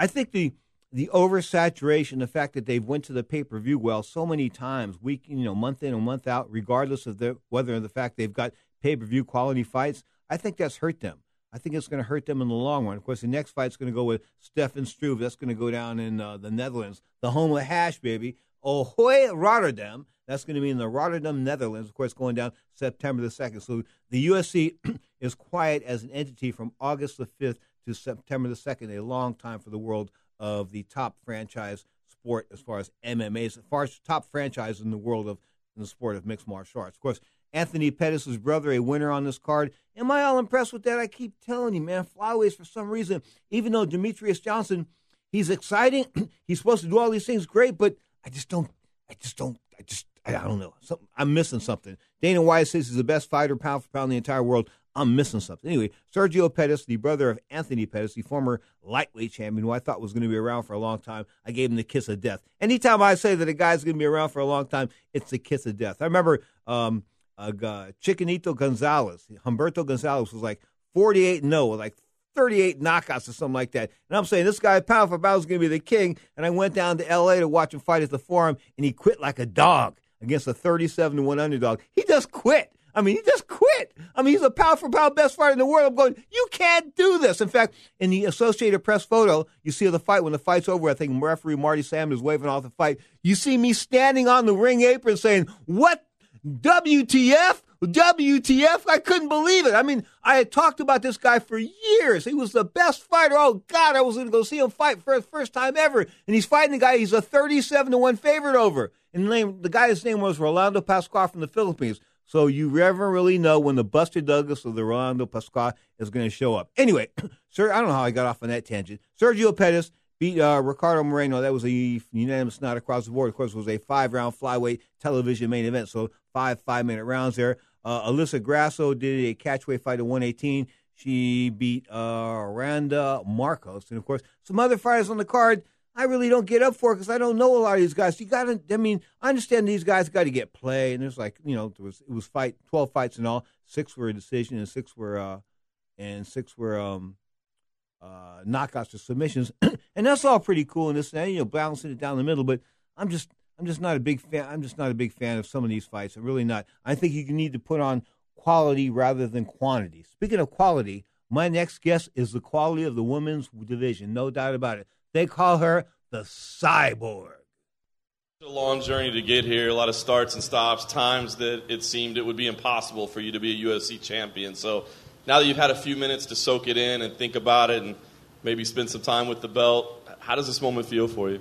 I think the the oversaturation, the fact that they've went to the pay per view well so many times, week you know, month in and month out, regardless of the whether the fact they've got pay per view quality fights, I think that's hurt them. I think it's going to hurt them in the long run. Of course, the next fight's going to go with Stefan Struve. That's going to go down in uh, the Netherlands, the home of hash, baby. Ahoy, Rotterdam. That's going to be in the Rotterdam, Netherlands. Of course, going down September the 2nd. So the UFC *clears throat* is quiet as an entity from August the 5th to September the 2nd, a long time for the world of the top franchise sport as far as MMA, as far as top franchise in the world of the sport of mixed martial arts. Of course, Anthony Pettis' brother, a winner on this card. Am I all impressed with that? I keep telling you, man, flyweights for some reason, even though Demetrious Johnson, he's exciting, *clears throat* he's supposed to do all these things great, but I just don't, I just don't, I just, I, don't know. Something, I'm missing something. Dana White says he's the best fighter pound for pound in the entire world. I'm missing something. Anyway, Sergio Pettis, the brother of Anthony Pettis, the former lightweight champion, who I thought was going to be around for a long time, I gave him the kiss of death. Anytime I say that a guy's going to be around for a long time, it's the kiss of death. I remember um, uh, Chiquinito Gonzalez, Humberto Gonzalez was like 48 0 with like 38 knockouts or something like that. And I'm saying this guy, pound for pound, is going to be the king. And I went down to L.A. to watch him fight at the Forum, and he quit like a dog against a 37 to 1 underdog. He just quit. I mean, he just quit. I mean, he's a pound for pound best fighter in the world. I'm going, you can't do this. In fact, in the Associated Press photo, you see the fight when the fight's over. I think referee Marty Sam is waving off the fight. You see me standing on the ring apron saying, "What WTF?" WTF? I couldn't believe it. I mean, I had talked about this guy for years. He was the best fighter. Oh God, I was going to go see him fight for the first time ever. And he's fighting the guy he's a 37 to 1 favorite over. And the, name, the guy's name was Rolando Pascual from the Philippines. So you never really know when the Buster Douglas or the Rolando Pascual is going to show up. Anyway, *coughs* sir, I don't know how I got off on that tangent. Sergio Pettis beat uh, Ricardo Moreno. That was a unanimous nod across the board. Of course, it was a five round flyweight television main event. So five five minute rounds there. Uh, Alyssa Grasso did a catchweight fight at 118. She beat uh, Randa Markos. And of course, some other fighters on the card I really don't get up for because I don't know a lot of these guys. You got to, I mean, I understand these guys got to get play. And there's like, you know, it was, it was fight, 12 fights in all. Six were a decision and six were, uh, and six were, um, uh, knockouts or submissions. *clears throat* and that's all pretty cool and this, you know, balancing it down the middle. But I'm just, I'm just not a big fan. I'm just not a big fan of some of these fights. I'm really not. I think you need to put on quality rather than quantity. Speaking of quality, my next guest is the quality of the women's division, no doubt about it. They call her the cyborg. A long journey to get here, a lot of starts and stops, times that it seemed it would be impossible for you to be a UFC champion. So now that you've had a few minutes to soak it in and think about it and maybe spend some time with the belt, how does this moment feel for you?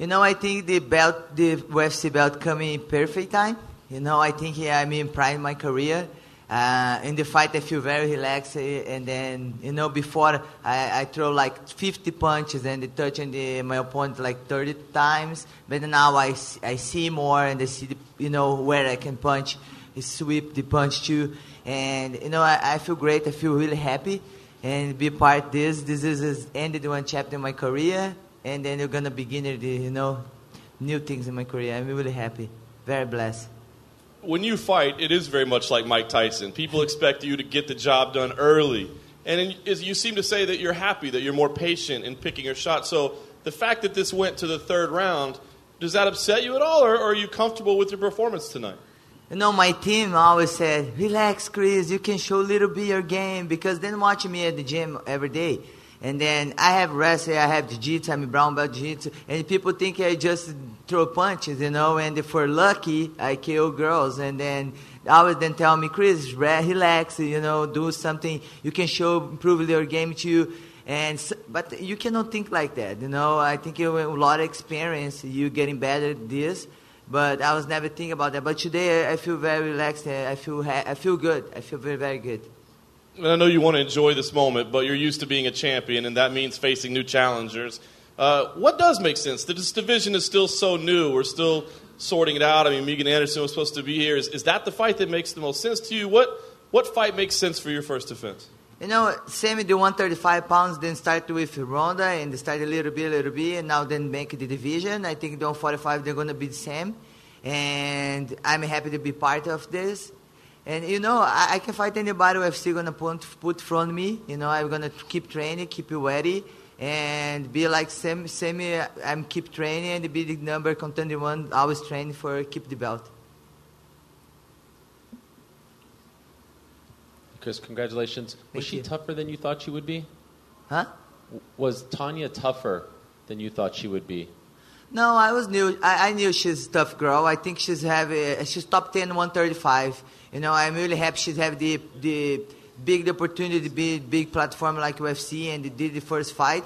You know, I think the belt, the UFC belt, coming in perfect time. You know, I think yeah, I'm in prime my career. Uh, in the fight, I feel very relaxed, eh, and then you know, before I, I throw like 50 punches and touching the, my opponent like 30 times, but now I, I see more and I see the, you know where I can punch, sweep the punch too, and you know I, I feel great. I feel really happy, and be part this. This is, is ended one chapter in my career, and then you're gonna begin the you know new things in my career. I'm really happy, very blessed when you fight, it is very much like Mike Tyson. People expect you to get the job done early. And you seem to say that you're happy, that you're more patient in picking your shot. So the fact that this went to the third round, does that upset you at all, or, are you comfortable with your performance tonight? You know, my team always said, relax, Cris, you can show a little bit your game, because then watch me at the gym every day. And then I have wrestling, I have jiu-jitsu, I'm brown belt jiu-jitsu, and people think I just throw punches, you know, and if we're lucky, I kill girls. And then I always then tell me, Cris, relax, you know, do something you can show, improve your game too. And but you cannot think like that, you know. I think you have a lot of experience, you getting better at this. But I was never thinking about that. But today I feel very relaxed. I feel I feel good. I feel very very good. I know you want to enjoy this moment, but you're used to being a champion, and that means facing new challengers. Uh, what does make sense? This division is still so new. We're still sorting it out. I mean, Megan Anderson was supposed to be here. Is, is that the fight that makes the most sense to you? What, what fight makes sense for your first defense? You know, Sammy, the 135 pounds, then start with Ronda and start a little bit, a little bit, and now then make the division. I think the 145, they're going to be the same. And I'm happy to be part of this. And you know, I, I can fight anybody UFC gonna put put front me. You know, I'm gonna keep training, keep you ready, and be like same same. I'm keep training and be the number contender one. Always training for keep the belt. Cris, congratulations. Thank was she you. tougher than you thought she would be? Huh? Was Tonya tougher than you thought she would be? No, I was new. I, I knew she's a tough girl. I think she's have a, she's top 10, 135. You know, I'm really happy she's have the the big opportunity, to big big platform like UFC, and did the first fight.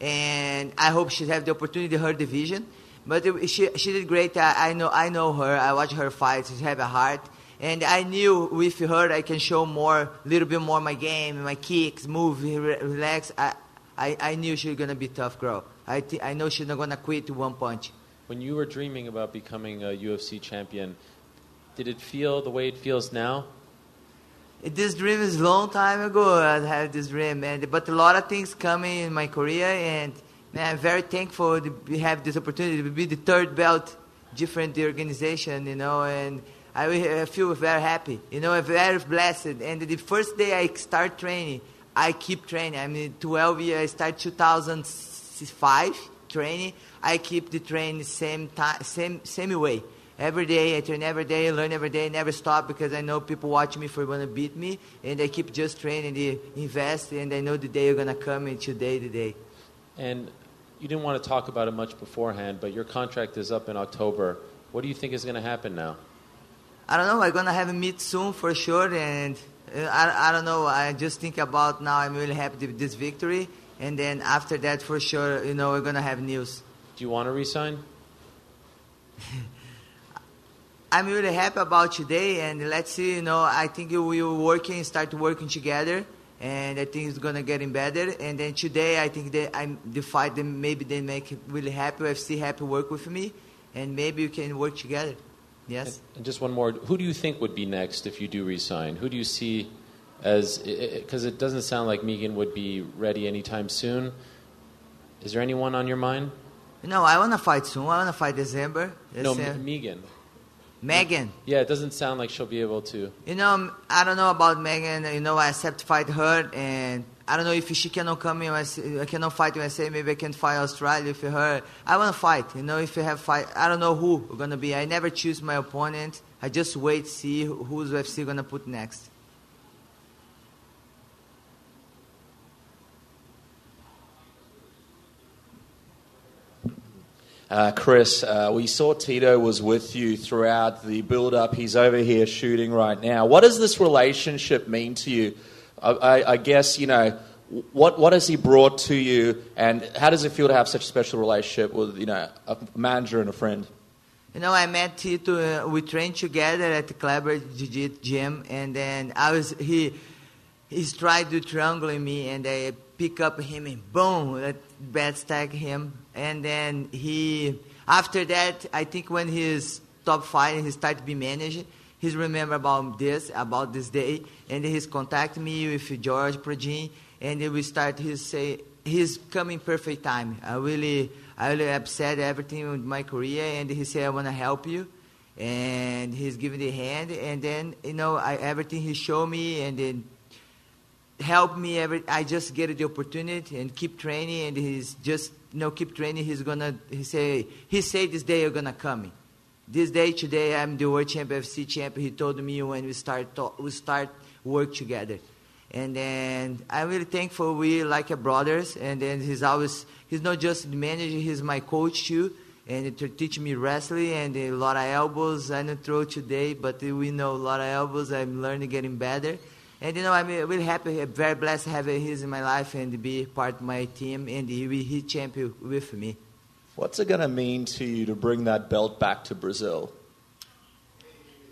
And I hope she have the opportunity her division. But she she did great. I, I know I know her. I watch her fight. She have a heart. And I knew with her I can show more, a little bit more my game, my kicks, move, relax. I, I, I knew she was gonna be tough girl. I, th- I know she's not going to quit to one punch. When you were dreaming about becoming a UFC champion, did it feel the way it feels now? This dream is a long time ago. I had this dream, man. But a lot of things coming in my career, and man, I'm very thankful to have this opportunity to be the third belt, different the organization, you know, and I feel very happy, you know, very blessed. And the first day I start training, I keep training. I mean, 12 years, I start 2005 training. I keep the training same time, same same way. Every day I train every day, learn every day, never stop because I know people watch me for want to beat me, and I keep just training, they invest, and I know the day are gonna come into day to day. And you didn't want to talk about it much beforehand, but your contract is up in October. What do you think is going to happen now? I don't know. I'm gonna have a meet soon for sure, and uh, I, I don't know. I just think about now. I'm really happy with this victory, and then after that, for sure, you know, we're gonna have news. Do you want to resign? *laughs* I'm really happy about today, and let's see. You know, I think we will working, start working together, and I think it's gonna getting better. And then today, I think that I'm the fight. Them maybe they make really happy. UFC happy work with me, and maybe we can work together. Yes. And just one more. Who do you think would be next if you do resign? Who do you see as because it doesn't sound like Megan would be ready anytime soon. Is there anyone on your mind? No, I want to fight soon. I want to fight December. No, M- Megan. Megan. Yeah, it doesn't sound like she'll be able to. You know, I don't know about Megan. You know, I accept fight her, and I don't know if she cannot come in. I uh, cannot fight USA. Maybe I can fight Australia if her. I want to fight. You know, if you have fight, I don't know who we're gonna be. I never choose my opponent. I just wait see who's UFC gonna put next. Uh, Cris, uh, we saw Tito was with you throughout the build up. He's over here shooting right now. What does this relationship mean to you? I, I, I guess, you know, what, what has he brought to you, and how does it feel to have such a special relationship with, you know, a manager and a friend? You know, I met Tito. Uh, we trained together at the Kleber Jiu-Jitsu gym, and then I was he. He's tried to triangle me, and I pick up him and boom, that bad stack him. And then he, after that, I think when he's top five and he start to be managed, he's remember about this, about this day, and he's contact me with George Prajin, and we start he say he's coming perfect time. I really, I really upset everything with my career, and he said I want to help you, and he's giving the hand, and then you know I, everything he showed me, and then help me every i just get the opportunity and keep training and he's just you know keep training he's gonna he say he said this day you're gonna come this day today i'm the world champion fc champion he told me when we start talk, we start work together. And then i'm really thankful we like a brothers and then he's always he's not just the manager he's my coach too and to teach me wrestling and a lot of elbows i don't throw today but we know a lot of elbows i'm learning getting better and you know, I'm uh, really happy, uh, very blessed having him in my life and be part of my team, and he will he champion with me. What's it going to mean to you to bring that belt back to Brazil?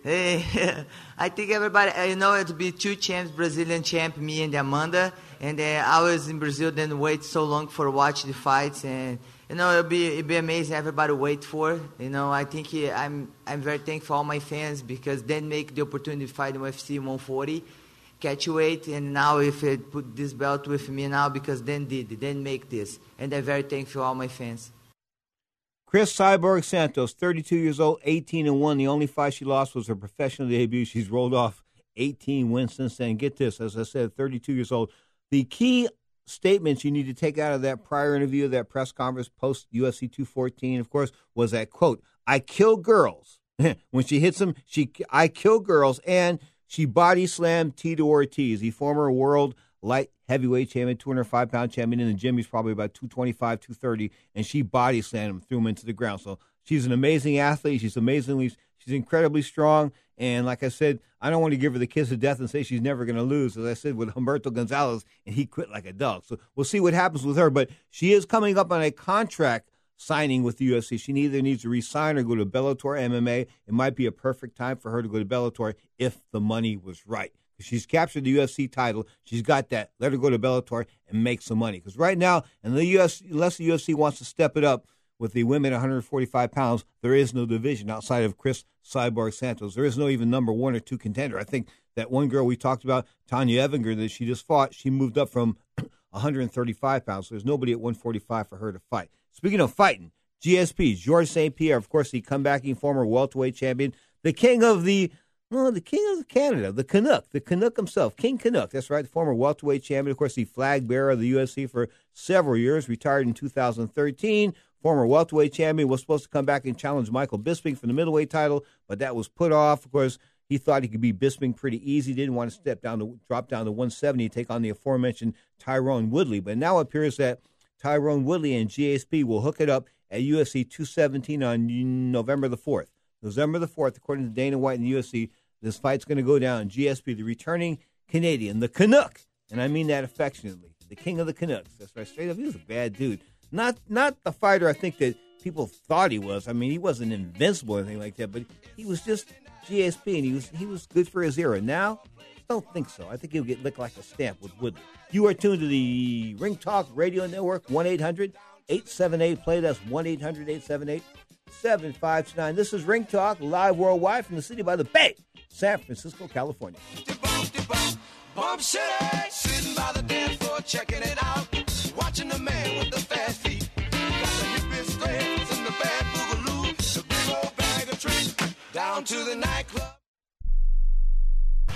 Hey, eh, *laughs* I think everybody, uh, you know, it'll be two champs, Brazilian champ, me and Amanda. And uh, I was in Brazil, then wait so long for watch the fights, and you know, it'll be it'll be amazing. Everybody wait for. You know, I think I'm I'm very thankful for all my fans because they make the opportunity to fight in UFC 140 catch weight, and now if it put this belt with me now because then did, then make this. And I'm very thankful all my fans. Cris Cyborg Santos, 32 years old, 18 and 1. The only fight she lost was her professional debut. She's rolled off 18 wins since then. Get this, as I said, 32 years old. The key statements you need to take out of that prior interview, that press conference post UFC 214, of course, was that quote, I kill girls. *laughs* when she hits them, she I kill girls and she body slammed Tito Ortiz, the former world light heavyweight champion, 205 pound champion in the gym. He's probably about 225, 230, and she body slammed him, threw him into the ground. So she's an amazing athlete. She's amazingly, she's incredibly strong. And like I said, I don't want to give her the kiss of death and say she's never going to lose, as I said with Humberto Gonzalez, and he quit like a dog. So we'll see what happens with her. But she is coming up on a contract signing with the UFC. She either needs to resign or go to Bellator MMA. It might be a perfect time for her to go to Bellator if the money was right. She's captured the UFC title. She's got that. Let her go to Bellator and make some money. Because right now, and the UFC, unless the UFC wants to step it up with the women 145 pounds, there is no division outside of Cris Cyborg Santos. There is no even number one or two contender. I think that one girl we talked about, Tonya Evinger, that she just fought, she moved up from *clears throat* 135 pounds. So there's nobody at 145 for her to fight. Speaking of fighting, GSP, Georges St. Pierre, of course, the comebacking former welterweight champion, the king of the well, the king of Canada, the Canuck, the Canuck himself, King Canuck. That's right, the former welterweight champion, of course, the flag bearer of the UFC for several years, retired in 2013. Former welterweight champion was supposed to come back and challenge Michael Bisping for the middleweight title, but that was put off. Of course, he thought he could beat Bisping pretty easy. Didn't want to step down to drop down to 170 and take on the aforementioned Tyron Woodley. But now it appears that Tyron Woodley and GSP will hook it up at UFC 217 on November the 4th. November the 4th, according to Dana White and the UFC, this fight's going to go down. GSP, the returning Canadian, the Canuck, and I mean that affectionately, the king of the Canucks. That's right, straight up. He was a bad dude. Not not the fighter I think that people thought he was. I mean, he wasn't invincible or anything like that, but he was just GSP, and he was he was good for his era. Now don't think so. I think he would get licked like a stamp with Woodley. You are tuned to the Ring Talk Radio Network, 1 800 878 Play. That's 1 800 878 7529. This is Ring Talk, live worldwide from the city by the Bay, San Francisco, California. Bump City, sitting by the dance floor, checking it out, watching the man with the fast feet. Got the hippest and the bad boogaloo, the big old bag of down to the nightclub.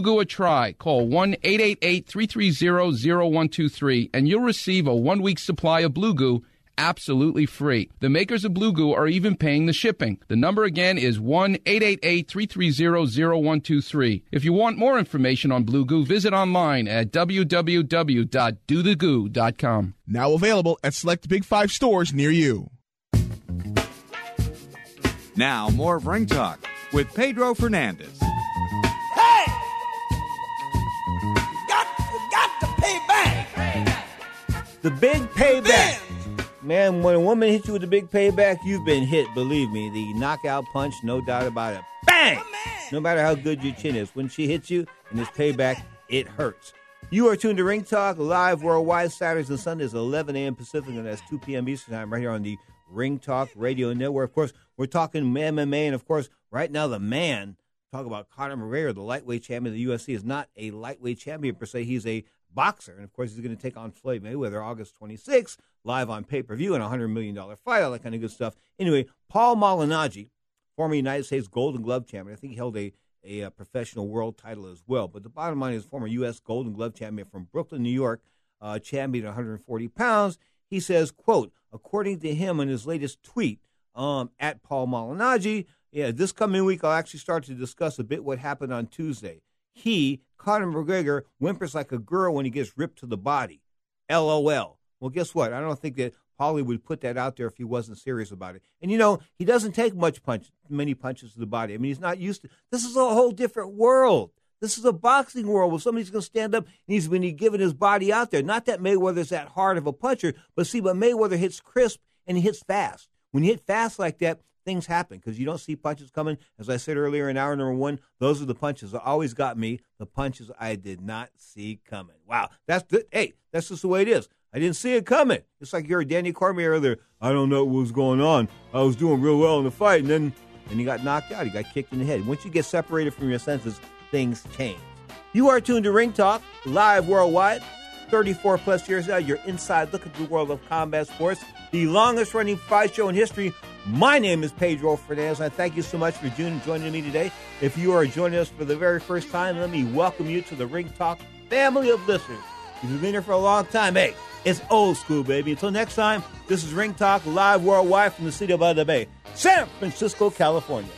Goo a try. Call 1 888 330 0123 and you'll receive a one week supply of Blue Goo absolutely free. The makers of Blue Goo are even paying the shipping. The number again is 1 888 330 0123. If you want more information on Blue Goo, visit online at www.dothegoo.com. Now available at select Big Five stores near you. Now, more of Ring Talk with Pedro Fernandez. The big payback. Man, when a woman hits you with a big payback, you've been hit, believe me. The knockout punch, no doubt about it. Bang! No matter how good your chin is, when she hits you and it's payback, it hurts. You are tuned to Ring Talk live worldwide Saturdays and Sundays, 11 a.m. Pacific, and that's 2 p.m. Eastern Time, right here on the Ring Talk Radio Network. Of course, we're talking MMA, and of course, right now, the man, talk about Conor McGregor, the lightweight champion of the UFC, is not a lightweight champion per se. He's a boxer. And of course, he's going to take on Floyd Mayweather August 26th, live on pay per view, and a $100 million fight, all that kind of good stuff. Anyway, Paul Malignaggi, former United States Golden Glove champion, I think he held a, a, a professional world title as well. But the bottom line is, former U.S. Golden Glove champion from Brooklyn, New York, uh, champion at 140 pounds. He says, quote, according to him in his latest tweet um, at Paul Malignaggi, yeah, this coming week I'll actually start to discuss a bit what happened on Tuesday. He, Conor McGregor, whimpers like a girl when he gets ripped to the body. LOL. Well, guess what? I don't think that Paulie would put that out there if he wasn't serious about it. And you know, he doesn't take much punch, many punches to the body. I mean, he's not used to. This is a whole different world. This is a boxing world where somebody's going to stand up and he's going to be giving his body out there. Not that Mayweather's that hard of a puncher, but see, but Mayweather hits crisp and he hits fast. When you hit fast like that, things happen because you don't see punches coming. As I said earlier in hour number one, those are the punches that always got me. The punches I did not see coming. Wow, that's the, hey, that's just the way it is. I didn't see it coming. It's like you're a Danny Cormier earlier. I don't know what was going on. I was doing real well in the fight, and then and he got knocked out. He got kicked in the head. Once you get separated from your senses, things change. You are tuned to Ring Talk, live worldwide. 34 plus years now, you're inside look at the world of combat sports, the longest running fight show in history. My name is Pedro Fernandez. I thank you so much for joining me today. If you are joining us for the very first time, let me welcome you to the Ring Talk family of listeners. If you've been here for a long time, hey, it's old school, baby. Until next time, this is Ring Talk live worldwide from the city of Bay, San Francisco, California.